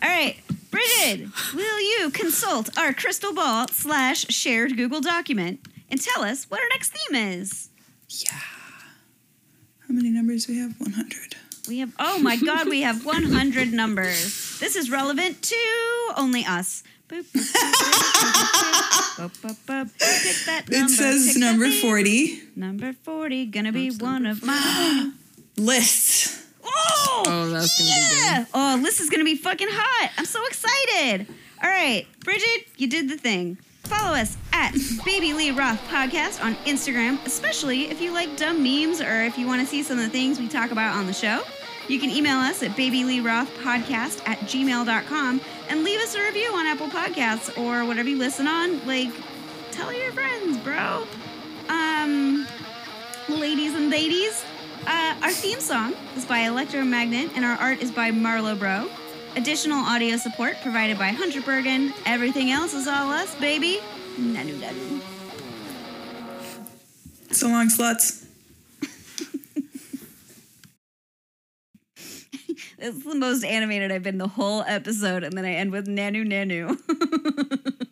All right, Bridget, will you consult our crystal ball slash shared Google document and tell us what our next theme is? Yeah. How many numbers do we have? One hundred. We have, oh my God, we have 100 numbers. This is relevant to only us. Boop, boop, boop, boop, boop, boop, boop. Pick that number. It says pick number forty. Number 40, gonna be one of mine. List. Oh, Oh, that's gonna be yeah. Oh, this is gonna be fucking hot. I'm so excited. All right, Bridget, you did the thing. Follow us at Baby Lee Roth Podcast on Instagram, especially if you like dumb memes or if you want to see some of the things we talk about on the show. You can email us at babyleerothpodcast at gmail.com and leave us a review on Apple Podcasts or whatever you listen on. Like, tell your friends, bro. Um, ladies and ladies, uh, our theme song is by Electromagnet and our art is by Marlobro. Additional audio support provided by Hunter Burgan. Everything else is all us, baby. Nanu nanu. So long, sluts. It's the most animated I've been the whole episode, and then I end with nanu nanu.